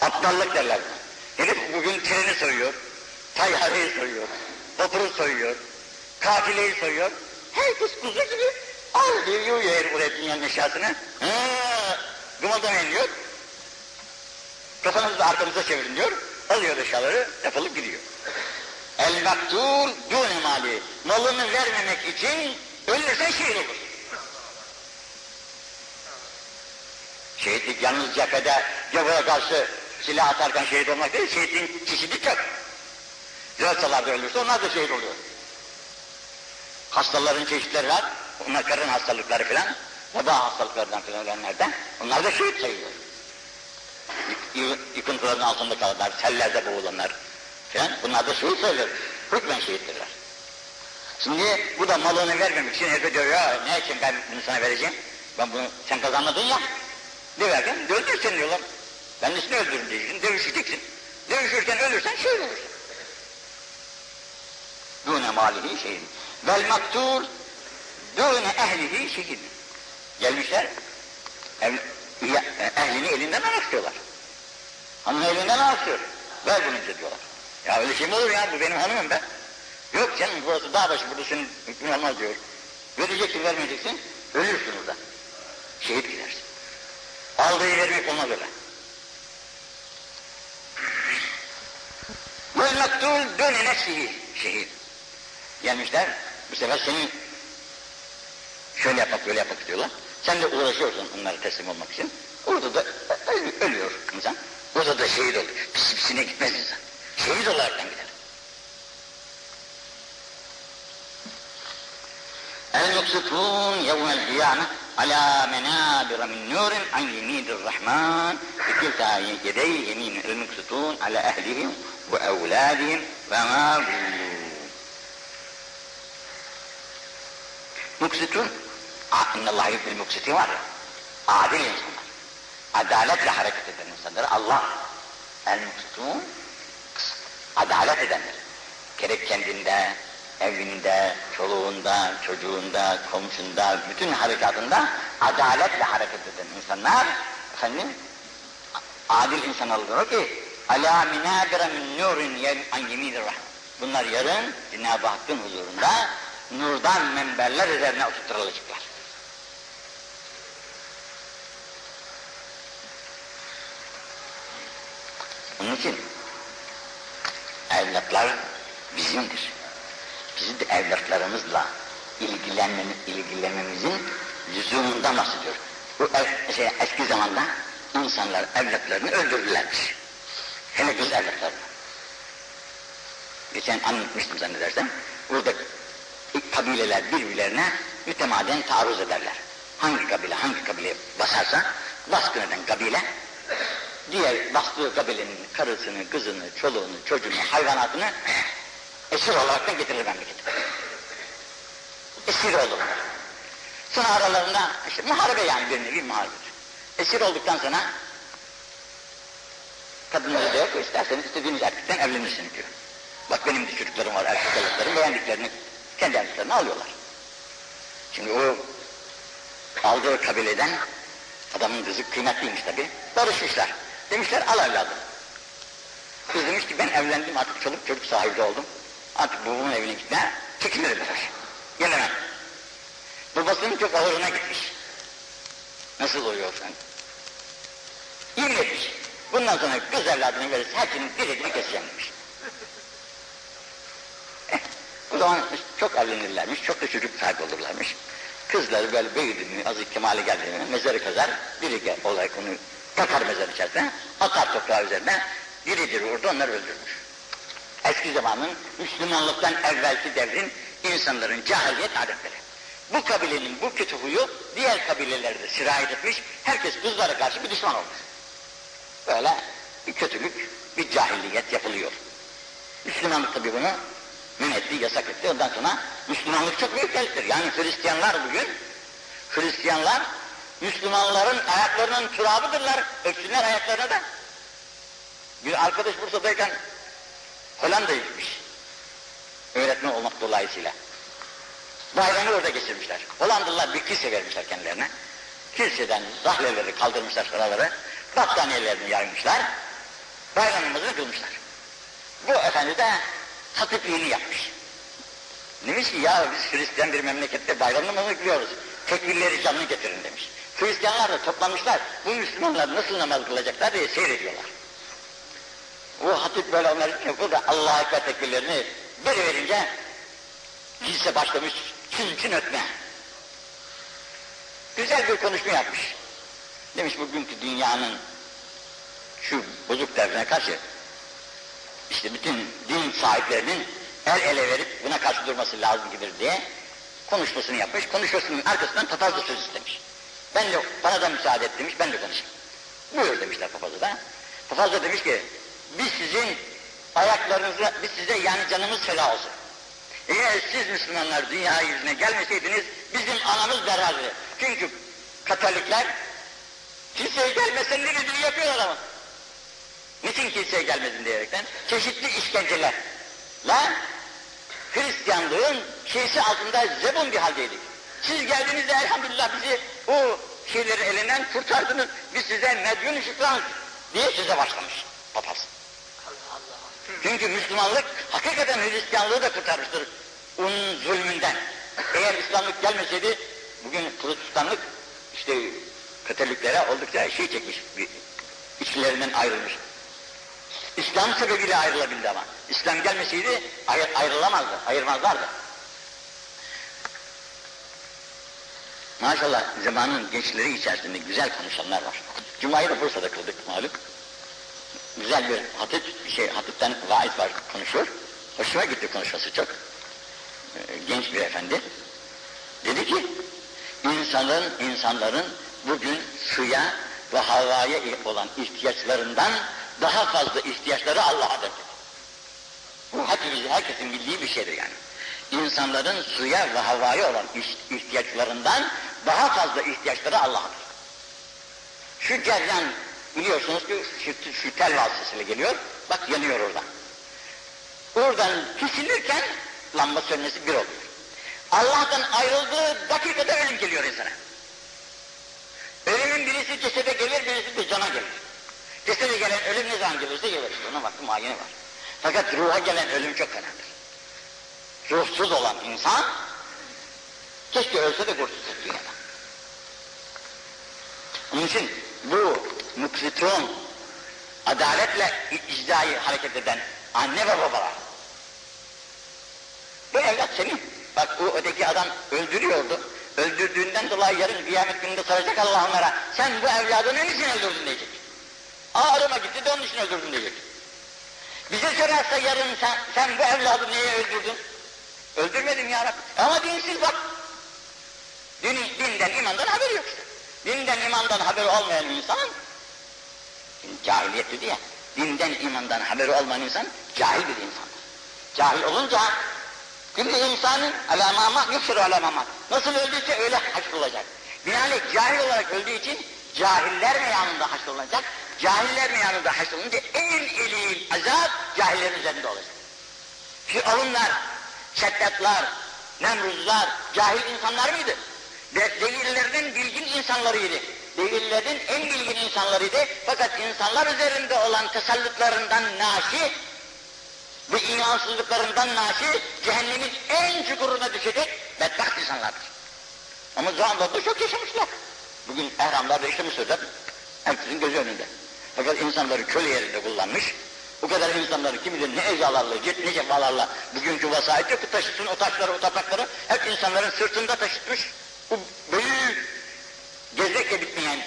Aptallık derler buna. Herif bugün treni soyuyor, tayyareyi soyuyor, vapuru soyuyor, kafileyi soyuyor. Herkes kuzu gibi al diyor, yiyor oraya dünyanın eşyasını. Gımıldamayın diyor. Kafanızı arkamıza çevirin diyor. Alıyor eşyaları, defolup gidiyor. El maktul dûne mali. Malını vermemek için ölürsen şehit olur. Şehitlik yalnız cephede gavura karşı silah atarken şehit olmak değil, şehitin çeşidi çok. Zöğütsalarda ölürse onlar da şehit oluyor. Hastaların çeşitleri var, onlar karın hastalıkları filan, veba hastalıklardan filan ölenlerden, onlar da şehit sayılıyor. Yıkıntıların altında kalanlar, sellerde boğulanlar filan, bunlar da şehit sayılıyor. Hükmen şehittirler. Şimdi bu da malını vermemek için herife diyor ya ne için ben bunu sana vereceğim? Ben bunu sen kazanmadın ya. Ne verdim? Öldür seni diyorlar. Ben de seni öldürün diyeceksin, dövüşeceksin. Dövüşürken ölürsen şöyle olursun. Dûne malihi şehid. Vel maktul dûne ehlihi şehid. Gelmişler, ev, ya, ehlini elinden almak istiyorlar. Hanımı elinden istiyor. Ver bunu diyorlar. Ya öyle şey mi olur ya, bu benim hanımım ben. Yok canım burası dağ başı, burada senin hükmün olmaz diyor. Vereceksin, vermeyeceksin, ölürsün orada. Şehit gidersin. Aldığı vermek olmaz öyle. Vel maktul döne nefsihi şehit. Gelmişler bu sefer seni şöyle yapmak böyle yapmak istiyorlar. Sen de uğraşıyorsun bunlara teslim olmak için. Orada da ölüyor, ölüyor insan. Orada da şehit oluyor. Pis pisine gitmez insan. Şehit olaraktan gider. El yuksutun yevmel kıyame ala menabira min nurin an yemidir rahman bi tilka yedey yemin el yuksutun ala ehlihim ve evladihim ve ma Muksitun, Allah yubil muksitin var ya, adil insanlar. Adaletle hareket eden insanlar Allah. El muksitun, adalet edenler. Gerek kendinde, evinde, çoluğunda, çocuğunda, komşunda, bütün harekatında adaletle hareket eden insanlar, efendim, adil insanlar olur ki, Ala minabire min nurin an yeminir Bunlar yarın Cenab-ı Hakk'ın huzurunda nurdan menberler üzerine oturtulacaklar. Onun için evlatlar bizimdir bizi de evlatlarımızla ilgilenmemiz, ilgilenmemizin lüzumundan bahsediyor. Bu ev, şey, eski zamanda insanlar evlatlarını öldürdülermiş. Hele kız evlatlarını. Geçen anlatmıştım zannedersem. Burada kabileler birbirlerine mütemaden taarruz ederler. Hangi kabile hangi kabile basarsa baskın eden kabile diğer bastığı kabilenin karısını, kızını, çoluğunu, çocuğunu, hayvanatını esir olarak da getirir memlekete. Esir oldular. Sonra aralarında işte muharebe yani bir nevi muharebedir. Esir olduktan sonra kadınları diyor ki isterseniz istediğiniz erkekten evlenirsiniz diyor. Bak benim de çocuklarım var, erkek çocuklarım beğendiklerini kendi alıyorlar. Şimdi o aldığı kabileden adamın kızı kıymetliymiş tabi. Barışmışlar. Demişler al evladım. Kız demiş ki ben evlendim artık çoluk çocuk sahibi oldum. Artık babamın evine gitme, çekilirim der. Gelemem. Babasının çok ağırına gitmiş. Nasıl oluyor sen? Yemin etmiş. Bundan sonra kız evladını verirse hepsinin dilediğini keseceğim demiş. Eh, o zaman çok evlenirlermiş, çok da çocuk sahibi olurlarmış. Kızları böyle büyüdü mü, azıcık kemale geldi mi, mezarı kazar, biri olarak onu takar mezar içerisine, atar toprağı üzerine, diridir orada onları öldürmüş eski zamanın Müslümanlıktan evvelki devrin insanların cahiliyet adetleri. Bu kabilenin bu kötü huyu diğer kabilelerde sirayet etmiş, herkes kızlara karşı bir düşman olmuş. Böyle bir kötülük, bir cahilliyet yapılıyor. Müslümanlık tabi bunu Men etti, yasak etti. Ondan sonra Müslümanlık çok büyük geliştir. Yani Hristiyanlar bugün, Hristiyanlar Müslümanların ayaklarının turabıdırlar. Öpsünler ayaklarına da. Bir arkadaş Bursa'dayken Hollanda'ya gitmiş. Öğretmen olmak dolayısıyla. Bayramı orada geçirmişler. Hollandalılar bir kilise vermişler kendilerine. Kiliseden zahleleri kaldırmışlar sıraları. Battaniyelerini yaymışlar. Bayramımızı kılmışlar. Bu efendi de hatipliğini yapmış. Demiş ki ya biz Hristiyan bir memlekette bayramımızı kılıyoruz. Tekbirleri canlı getirin demiş. Hristiyanlar da toplanmışlar. Bu Müslümanlar nasıl namaz kılacaklar diye seyrediyorlar. Bu hatip böyle onlar için yapıyor da Allah'a ekber tekbirlerini bir verince kilise başlamış çün ötme. Güzel bir konuşma yapmış. Demiş bugünkü dünyanın şu bozuk devrine karşı işte bütün din sahiplerinin el ele verip buna karşı durması lazım gibidir diye konuşmasını yapmış. Konuşmasının arkasından papaz da söz istemiş. Ben de bana da müsaade et demiş, ben de konuşayım. Buyur demişler papazı da. Papaz da demiş ki, biz sizin ayaklarınıza, biz size yani canımız feda olsun. Eğer siz Müslümanlar dünya yüzüne gelmeseydiniz, bizim anamız beraber. Çünkü Katolikler kiliseye gelmesin ne dediğini yapıyorlar ama. Niçin kiliseye gelmedin diyerekten? Çeşitli işkenceler. La Hristiyanlığın şeysi altında zebun bir haldeydik. Siz geldiğinizde elhamdülillah bizi o şeyleri elinden kurtardınız. Biz size medyun şükran diye size başlamış papaz. Çünkü Müslümanlık hakikaten Hristiyanlığı da kurtarmıştır onun zulmünden. Eğer İslamlık gelmeseydi bugün Protestanlık işte Katoliklere oldukça şey çekmiş, bir, içlerinden ayrılmış. İslam sebebiyle ayrılabildi ama. İslam gelmeseydi ayr ayrılamazdı, ayırmazlardı. Maşallah zamanın gençleri içerisinde güzel konuşanlar var. Cuma'yı da Bursa'da kıldık malum. Güzel bir hatip, şey, hatipten vaiz var konuşuyor. Hoşuma gitti konuşması çok. Ee, genç bir efendi. Dedi ki, insanların, insanların bugün suya ve havaya olan ihtiyaçlarından daha fazla ihtiyaçları Allah'adır. Bu hepimizin, herkesin bildiği bir şeydir yani. İnsanların suya ve havaya olan ihtiyaçlarından daha fazla ihtiyaçları Allah'adır. Şu ceryan biliyorsunuz ki şu, şu tel vasıtasıyla geliyor, bak yanıyor oradan. Oradan kesilirken lamba sönmesi bir oluyor. Allah'tan ayrıldığı dakikada ölüm geliyor insana. Ölümün birisi cesede gelir, birisi de cana gelir. Cesede gelen ölüm ne zaman gelirse gelir. Ona vakti muayene var. Fakat ruha gelen ölüm çok fenadır. Ruhsuz olan insan, keşke ölse de kurtulsa dünyadan. Onun için bu muksitron, adaletle icdayı hareket eden anne ve babalar, bu evlat senin. Bak bu öteki adam öldürüyordu. Öldürdüğünden dolayı yarın kıyamet gününde soracak Allah onlara. Sen bu evladını niçin öldürdün diyecek. Ağrıma gitti de onun için öldürdüm diyecek. Bize sorarsa yarın sen, sen bu evladı niye öldürdün? Öldürmedim ya Rabbi. Ama dinsiz bak. Din, dinden, imandan haberi yok işte. Dinden, imandan haberi olmayan insan, cahiliyet dedi ya, dinden, imandan haberi olmayan insan, cahil bir insandır. Cahil olunca, Kulli insanın alamamak yoktur alamamak. Nasıl öldüyse öyle haşrolacak. Binaenaleyh cahil olarak öldüğü için cahiller meyanında haşrolacak. Cahiller meyanında haşrolunca en elil azap cahillerin üzerinde olacak. Firavunlar, Şeddatlar, Nemruzlar cahil insanlar mıydı? Ve bilgin insanlarıydı. Devirlerin en bilgin insanlarıydı. Fakat insanlar üzerinde olan tasallutlarından naşi bu imansızlıklarından naşi cehennemin en çukuruna düşecek bedbaht insanlardır. Ama zamanlarda çok yaşamışlar. Bugün ehramlarda işte Mısır'da herkesin gözü önünde. Fakat insanları köle yerinde kullanmış. O kadar insanları kim bilir ne ezalarla, ne cefalarla bugünkü vasayet yok taşısın o taşları, o tapakları hep insanların sırtında taşıtmış. Bu büyük gezrekle bitmeyen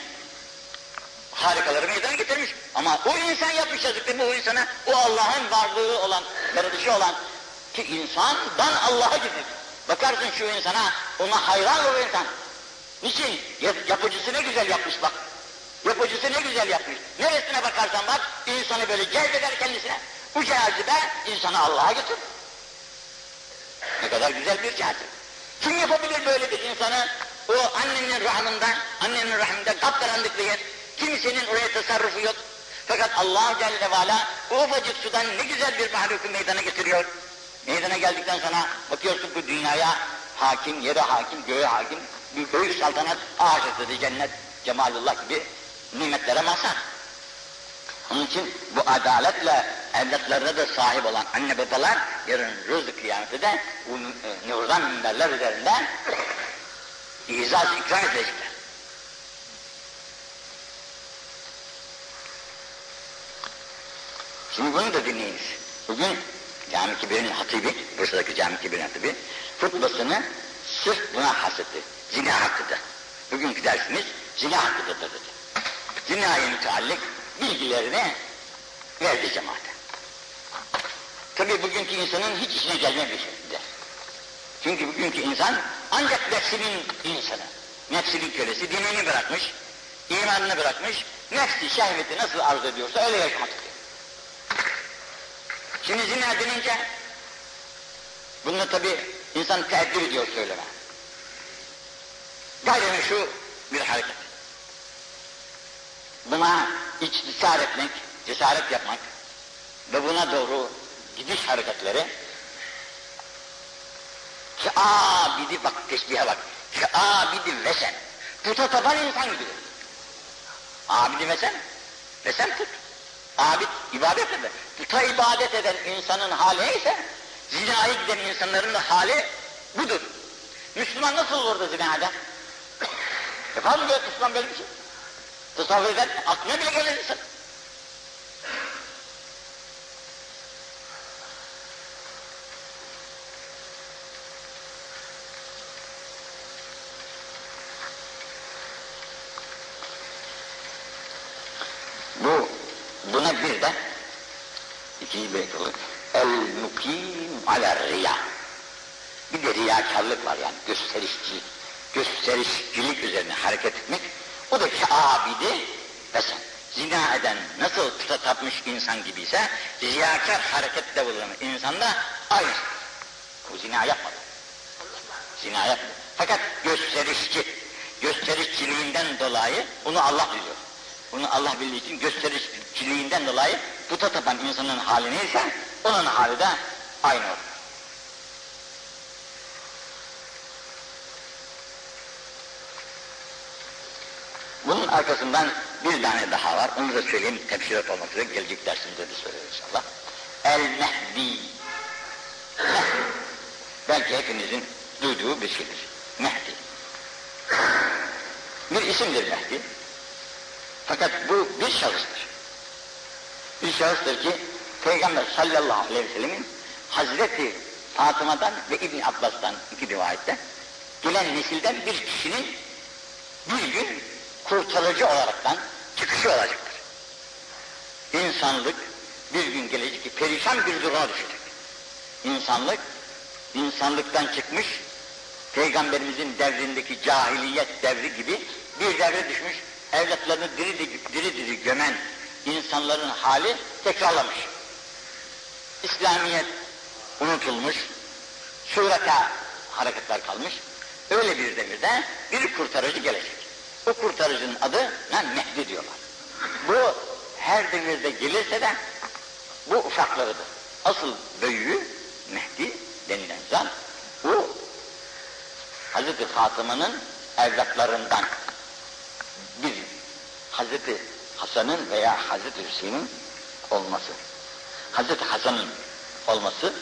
harikaları meydana getirmiş. Ama o insan yapmış yazık değil mi o insana? O Allah'ın varlığı olan, yaratışı olan ki insandan Allah'a gidiyor. Bakarsın şu insana, ona hayran olur insan. Niçin? Yapıcısı ne güzel yapmış bak. Yapıcısı ne güzel yapmış. Neresine bakarsan bak, insanı böyle celbeder kendisine. Bu cazibe insanı Allah'a götürür. ne kadar güzel bir kâsip. Kim yapabilir böyle bir insanı? O annenin rahmında, annenin rahminde kapkaranlık bir yer. Kimsenin oraya tasarrufu yok. Fakat Allah Celle ve Ala o ufacık sudan ne güzel bir mahluku meydana getiriyor. Meydana geldikten sonra bakıyorsun bu dünyaya hakim, yere hakim, göğe hakim, bir büyük saltanat, ağaçlıdır cennet, cemalullah gibi nimetlere mazhar. Onun için bu adaletle evlatlarına da sahip olan anne babalar yarın rızık kıyameti de e, nurdan minberler üzerinde izaz ikram edecekler. Şimdi bunu da dinleyiniz. Bugün Cami Kibir'in hatibi, Bursa'daki Cami Kibir'in hatibi, futbasını sırf buna hasetti. Zina hakkıdır. Bugünkü dersimiz zina hakkıdır dedi. Zinaya müteallik bilgilerini verdi cemaate. Tabi bugünkü insanın hiç işine gelme bir. Çünkü bugünkü insan ancak nefsinin insanı. Nefsinin kölesi, dinini bırakmış, imanını bırakmış, nefsi şehveti nasıl arzu ediyorsa öyle yaşamak istiyor. Şimdi zina denince, bunu tabi insan teeddür ediyor söyleme. Gayrimeşru bir hareket. Buna içtisar etmek, cesaret yapmak ve buna doğru gidiş hareketleri ki abidi bak teşbihe bak ki abidi vesen puta tapan insan gibidir. Abidi vesen vesen put. Abid ibadet eder. Puta ibadet eden insanın hali neyse zinaya giden insanların hali budur. Müslüman nasıl olur da zina eder? Yapar mı böyle Müslüman böyle bir şey? Tasavvur eder, aklına bile gelir insan. Bu, buna bir de ikinci beyt. El mukim ala riya. Bir de riyakarlık var yani gösterişçi, gösterişçilik üzerine hareket etmek. O da ki abidi mesela zina eden nasıl puta tapmış insan gibiyse riyakar harekette bulunan insan da aynı. O zina yapmadı. Zina yapmadı. Fakat gösterişçi, gösterişçiliğinden dolayı bunu Allah biliyor. Bunu Allah bildiği için gösterişçiliğinden dolayı puta tapan insanın hali neyse onun hali de aynı olur. Bunun arkasından bir tane daha var. Onu da söyleyeyim. Tefsirat olmak üzere gelecek dersimizde de söyleriz inşallah. El Mehdi. Mehdi. Belki hepinizin duyduğu bir şeydir. Mehdi. Bir isimdir Mehdi. Fakat bu bir şahıstır. Bir şahıstır ki Peygamber sallallahu aleyhi ve sellemin Hazreti Fatıma'dan ve İbn Abbas'tan iki rivayette gelen nesilden bir kişinin bir gün kurtarıcı olaraktan çıkışı olacaktır. İnsanlık bir gün gelecek ki perişan bir duruma düşecek. İnsanlık, insanlıktan çıkmış, Peygamberimizin devrindeki cahiliyet devri gibi bir devre düşmüş, evlatlarını diri diri, diri, diri gömen insanların hali tekrarlamış. İslamiyet unutulmuş, surata hareketler kalmış. Öyle bir devirde bir kurtarıcı gelecek. O kurtarıcının adı ne? Mehdi diyorlar. Bu her devirde gelirse de bu ufaklarıdır. Asıl büyüğü Mehdi denilen zat bu Hazreti Fatıma'nın evlatlarından bir Hazreti Hasan'ın veya Hazreti Hüseyin'in olması. Hazreti Hasan'ın olması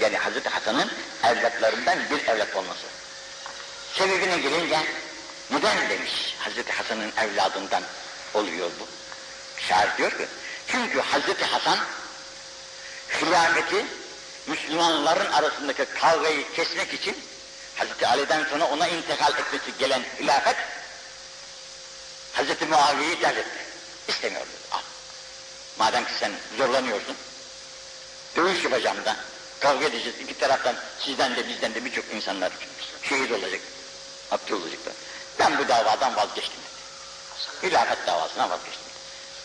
yani Hazreti Hasan'ın evlatlarından bir evlat olması. Sebebine gelince neden demiş Hazreti Hasan'ın evladından oluyor bu? Şair diyor ki, çünkü Hazreti Hasan hilafeti Müslümanların arasındaki kavgayı kesmek için Hazreti Ali'den sonra ona intikal etmesi gelen hilafet Hazreti Muaviye'yi devretti. İstemiyor. Al. Madem ki sen zorlanıyorsun, dövüş yapacağım da, kavga edeceğiz iki taraftan, sizden de bizden de birçok insanlar şehit olacak, hapsi olacaklar. Ben bu davadan vazgeçtim dedi. Hilafet davasına vazgeçtim.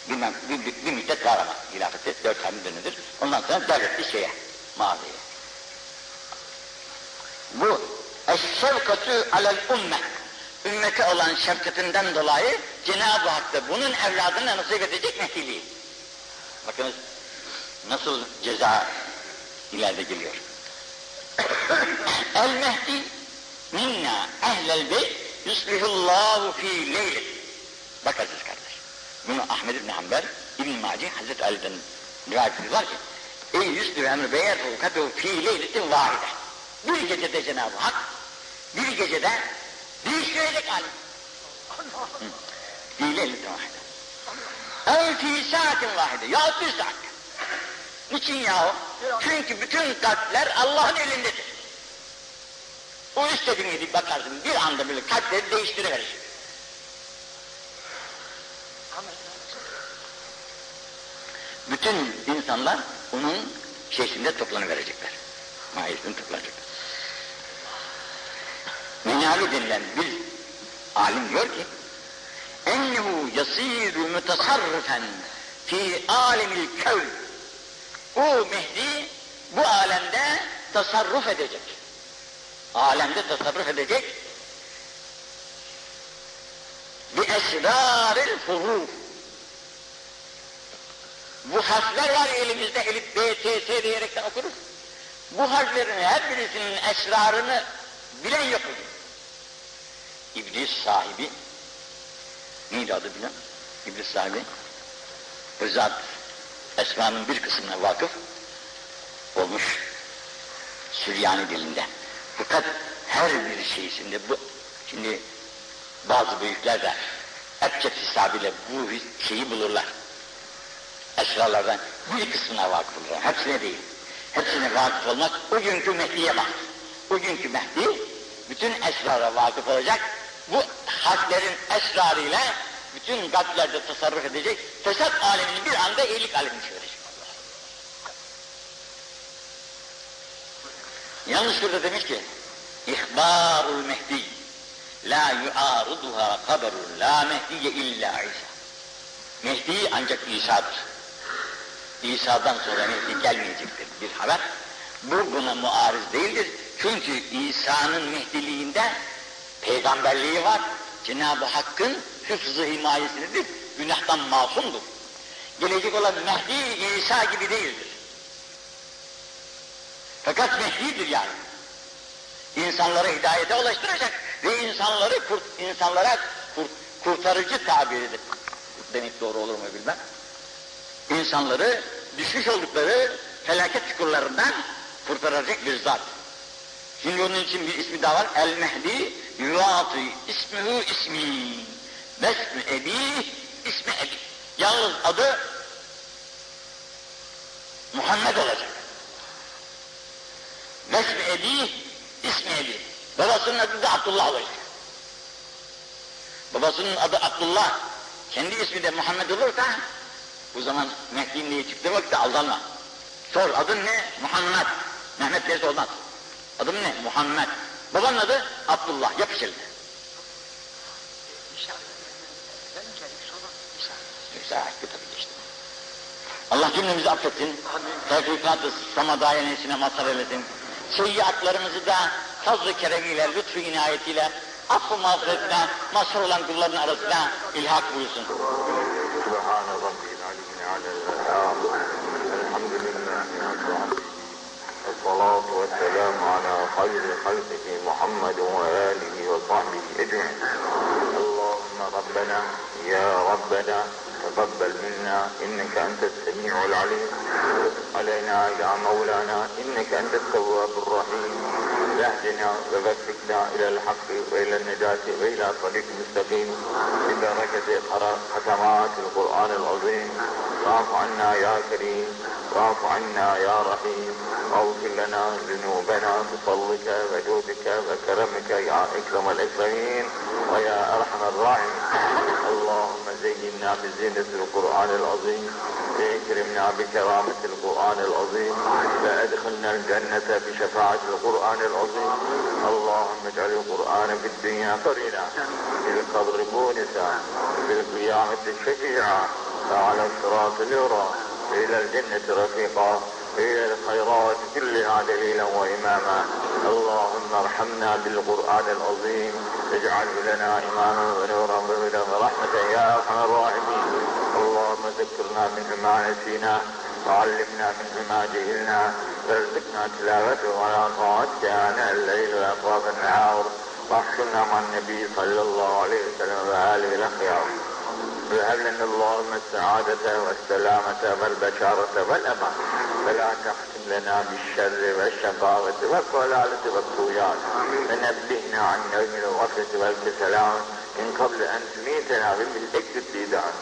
Bilmem, bir, bir, bir müddet var ama hilafette dört tane dönüdür. Ondan sonra devletti şeye, Muaviye'ye. Bu eşşevkatü alel ümme. Ümmete olan şefkatinden dolayı Cenab-ı Hak da bunun evladına nasip edecek Mehdiliği. Bakınız nasıl ceza ileride geliyor. El Mehdi minna ehlel beyt yuslihullahu fi leyli. Bak aziz kardeş. Bunu Ahmed İbni Hanbel, İbn-i Maci, Hazreti Ali'den rivayet ediyorlar ki Ey yüzlü emri beyer fukatu fi leyletin vahide. Bir gecede Cenab-ı Hak bir gecede değiştirecek alim. Fi leyletin vahide. Ev fi saatin vahide. Ya bir saat. Niçin yahu? Çünkü bütün kalpler Allah'ın elindedir. O istediğin gibi bakarsın bir anda böyle kalpleri değiştiriverir. Bütün insanlar onun şeysinde toplanıverecekler. Mahiyetinde toplanacaklar. Minali denilen bir alim diyor ki ennehu yasiru mutasarrifen fi alemil kevn o Mehdi bu alemde tasarruf edecek. Alemde tasarruf edecek. Bi esraril huruf. Bu harfler var elimizde elif, b, t, s diyerekten okuruz. Bu harflerin her birisinin esrarını bilen yok bugün. İblis sahibi, neydi adı bilen? İblis sahibi, bu zat esmanın bir kısmına vakıf olmuş Süryani dilinde. Fakat her bir şeysinde bu, şimdi bazı büyükler de ebced hesabıyla bu şeyi bulurlar. Esralardan bir kısmına vakıf olurlar, hepsine değil. Hepsine vakıf olmak o günkü Mehdi'ye bak. O günkü Mehdi bütün esrara vakıf olacak. Bu harflerin esrarıyla bütün kalplerde tasarruf edecek. Fesat alemini bir anda iyilik alemini çevirecek. Yalnız şurada demiş ki İhbarul Mehdi La yuaruduha haberun la Mehdiye illa İsa. Mehdi ancak İsa'dır. İsa'dan sonra Mehdi gelmeyecektir bir haber. Bu buna muarız değildir. Çünkü İsa'nın Mehdiliğinde peygamberliği var. Cenab-ı Hakk'ın hıfzı himayesindedir. Günahtan masumdur. Gelecek olan Mehdi İsa gibi değildir. Fakat Mehdi'dir yani. İnsanları hidayete ulaştıracak ve insanları kurt, insanlara kurt, kurtarıcı tabiridir. Demek doğru olur mu bilmem. İnsanları düşmüş oldukları felaket çukurlarından kurtaracak bir zat. Şimdi onun için bir ismi daha var. El Mehdi yuatı ismihu ismi. Besmi ebi ismi ebi. Yalnız adı Muhammed olacak. Besmi ebi ismi ebi. Babasının adı da Abdullah olacak. Babasının adı Abdullah. Kendi ismi de Muhammed olursa o zaman Mehdi'nin diye çıktığı vakitte aldanma. Sor adın ne? Muhammed. Mehmet derse olmaz. Adın ne? Muhammed. Babanın adı Abdullah. Yapış eline. İşte. Allah cümlemizi affetsin. Tevfikat-ı samadayenesine mazhar eylesin Seyyiatlarımızı da fazl-ı keremiyle, lütfu inayetiyle, affı mağfiretine mazhar olan kulların arasına ilhak buyursun. سبحان ربي العلي على الأعلام الحمد لله رب العالمين الصلاة والسلام على خير خلقه محمد وآله وصحبه أجمعين اللهم ربنا يا ربنا تقبل منا إنك أنت السميع العليم. علينا يا مولانا إنك أنت التواب الرحيم. اهدنا ووفقنا إلى الحق وإلى النجاة وإلى طريق مستقيم. ببركة ختمات القرآن العظيم. واعف عنا يا كريم واعف عنا يا رحيم. واغفر لنا ذنوبنا بفضلك وجودك وكرمك يا أكرم الأكرمين. ويا أرحم الراحمين. اللهم زينا بزينة القرآن العظيم واكرمنا بكرامة القرآن العظيم وادخلنا الجنة بشفاعة القرآن العظيم. اللهم اجعل القرآن في الدنيا قرينا في القبر بونسا في القيامة شفيعا وعلى الصراط نورا إلى الجنة رفيقا. إلى الخيرات كلها دليلا وإماما. اللهم ارحمنا بالقرآن العظيم. اجعله لنا إيمانا ونورا وهدى ورحمة يا أرحم الراحمين. اللهم ذكرنا منه ما نسينا. وعلمنا منه ما جهلنا. وارزقنا تلاوته ولا طاعتك. آناء الليل وأطراف النهار. واحشرنا مع النبي صلى الله عليه وسلم وآله الأخيار. وهب اللهم السعادة والسلامة والبشارة والأمان. فلا تختم لنا بالشر والشقاوة والضلالة والطغيان. ونبهنا عن نوم الغفلة والكسلان. من قبل أن تميتنا بالإكل الديدان.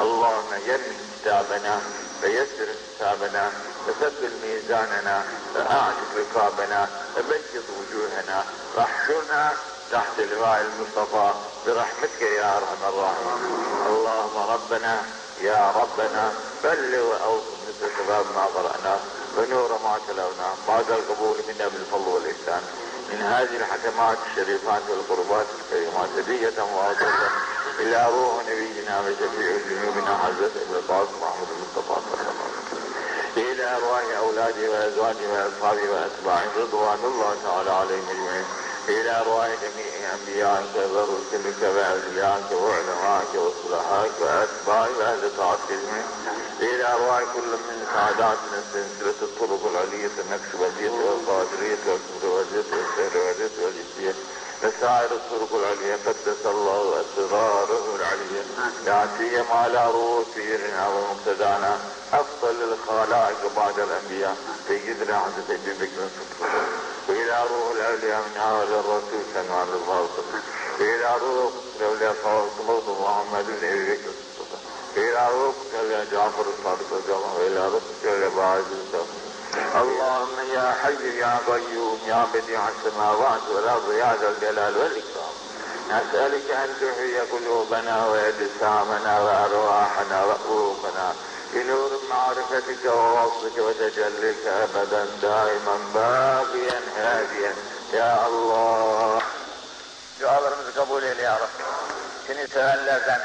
اللهم يمن كتابنا ويسر حسابنا وثبت ميزاننا وأعتق رقابنا وبيض وجوهنا. واحشرنا تحت لواء المصطفى. برحمتك يا أرحم الراحمين. اللهم ربنا يا ربنا بلغ اوصف مثل شباب ما قرأنا. ونور ما تلونا. بعد القبول منا بالفضل والإحسان. من هذه الحكمات الشريفات والقربات الكريمات هدية واصلة إلى روح نبينا وشفيع ذنوبنا حضرة ابن القاسم محمد المصطفى صلى الله عليه وسلم. إلى أرواح أولادي وأزواجي وأصحابي وأتباعي رضوان الله تعالى عليهم أجمعين. إلى أرواح جميع أنبيائك ورسلك وأوليائك وعلمائك وصلحائك وأتباعي وأهل أجمعين إلى أرواح كل من سعاداتنا سلسلة الطرق العلية النكشبندية والقادرية والكبروزية والسهروزية والجسية وسائر الطرق العليا قدس الله اسراره العليا لا سيما على رؤوس سيرنا ومقتدانا افضل الخلائق بعد الانبياء سيدنا حضرت ابي بكر الصديق والى روح الاولياء من هذا الرسول سلمان الفاصل والى روح الاولياء صلى محمد بن ابي بكر الصديق والى روح الاولياء جعفر الصادق الجمع والى روح الاولياء باعث الصديق اللهم يا حي يا قيوم يا بديع السماوات والأرض يا ذا الجلال والإكرام. نسألك أن تحيي قلوبنا وأجسامنا وأرواحنا وقلوبنا بنور معرفتك ووصفك وتجليك ابدا دائما باقيا هاديا. يا الله. Dualarımızı kabul eyle ya Rabbi. Seni sevenlerden,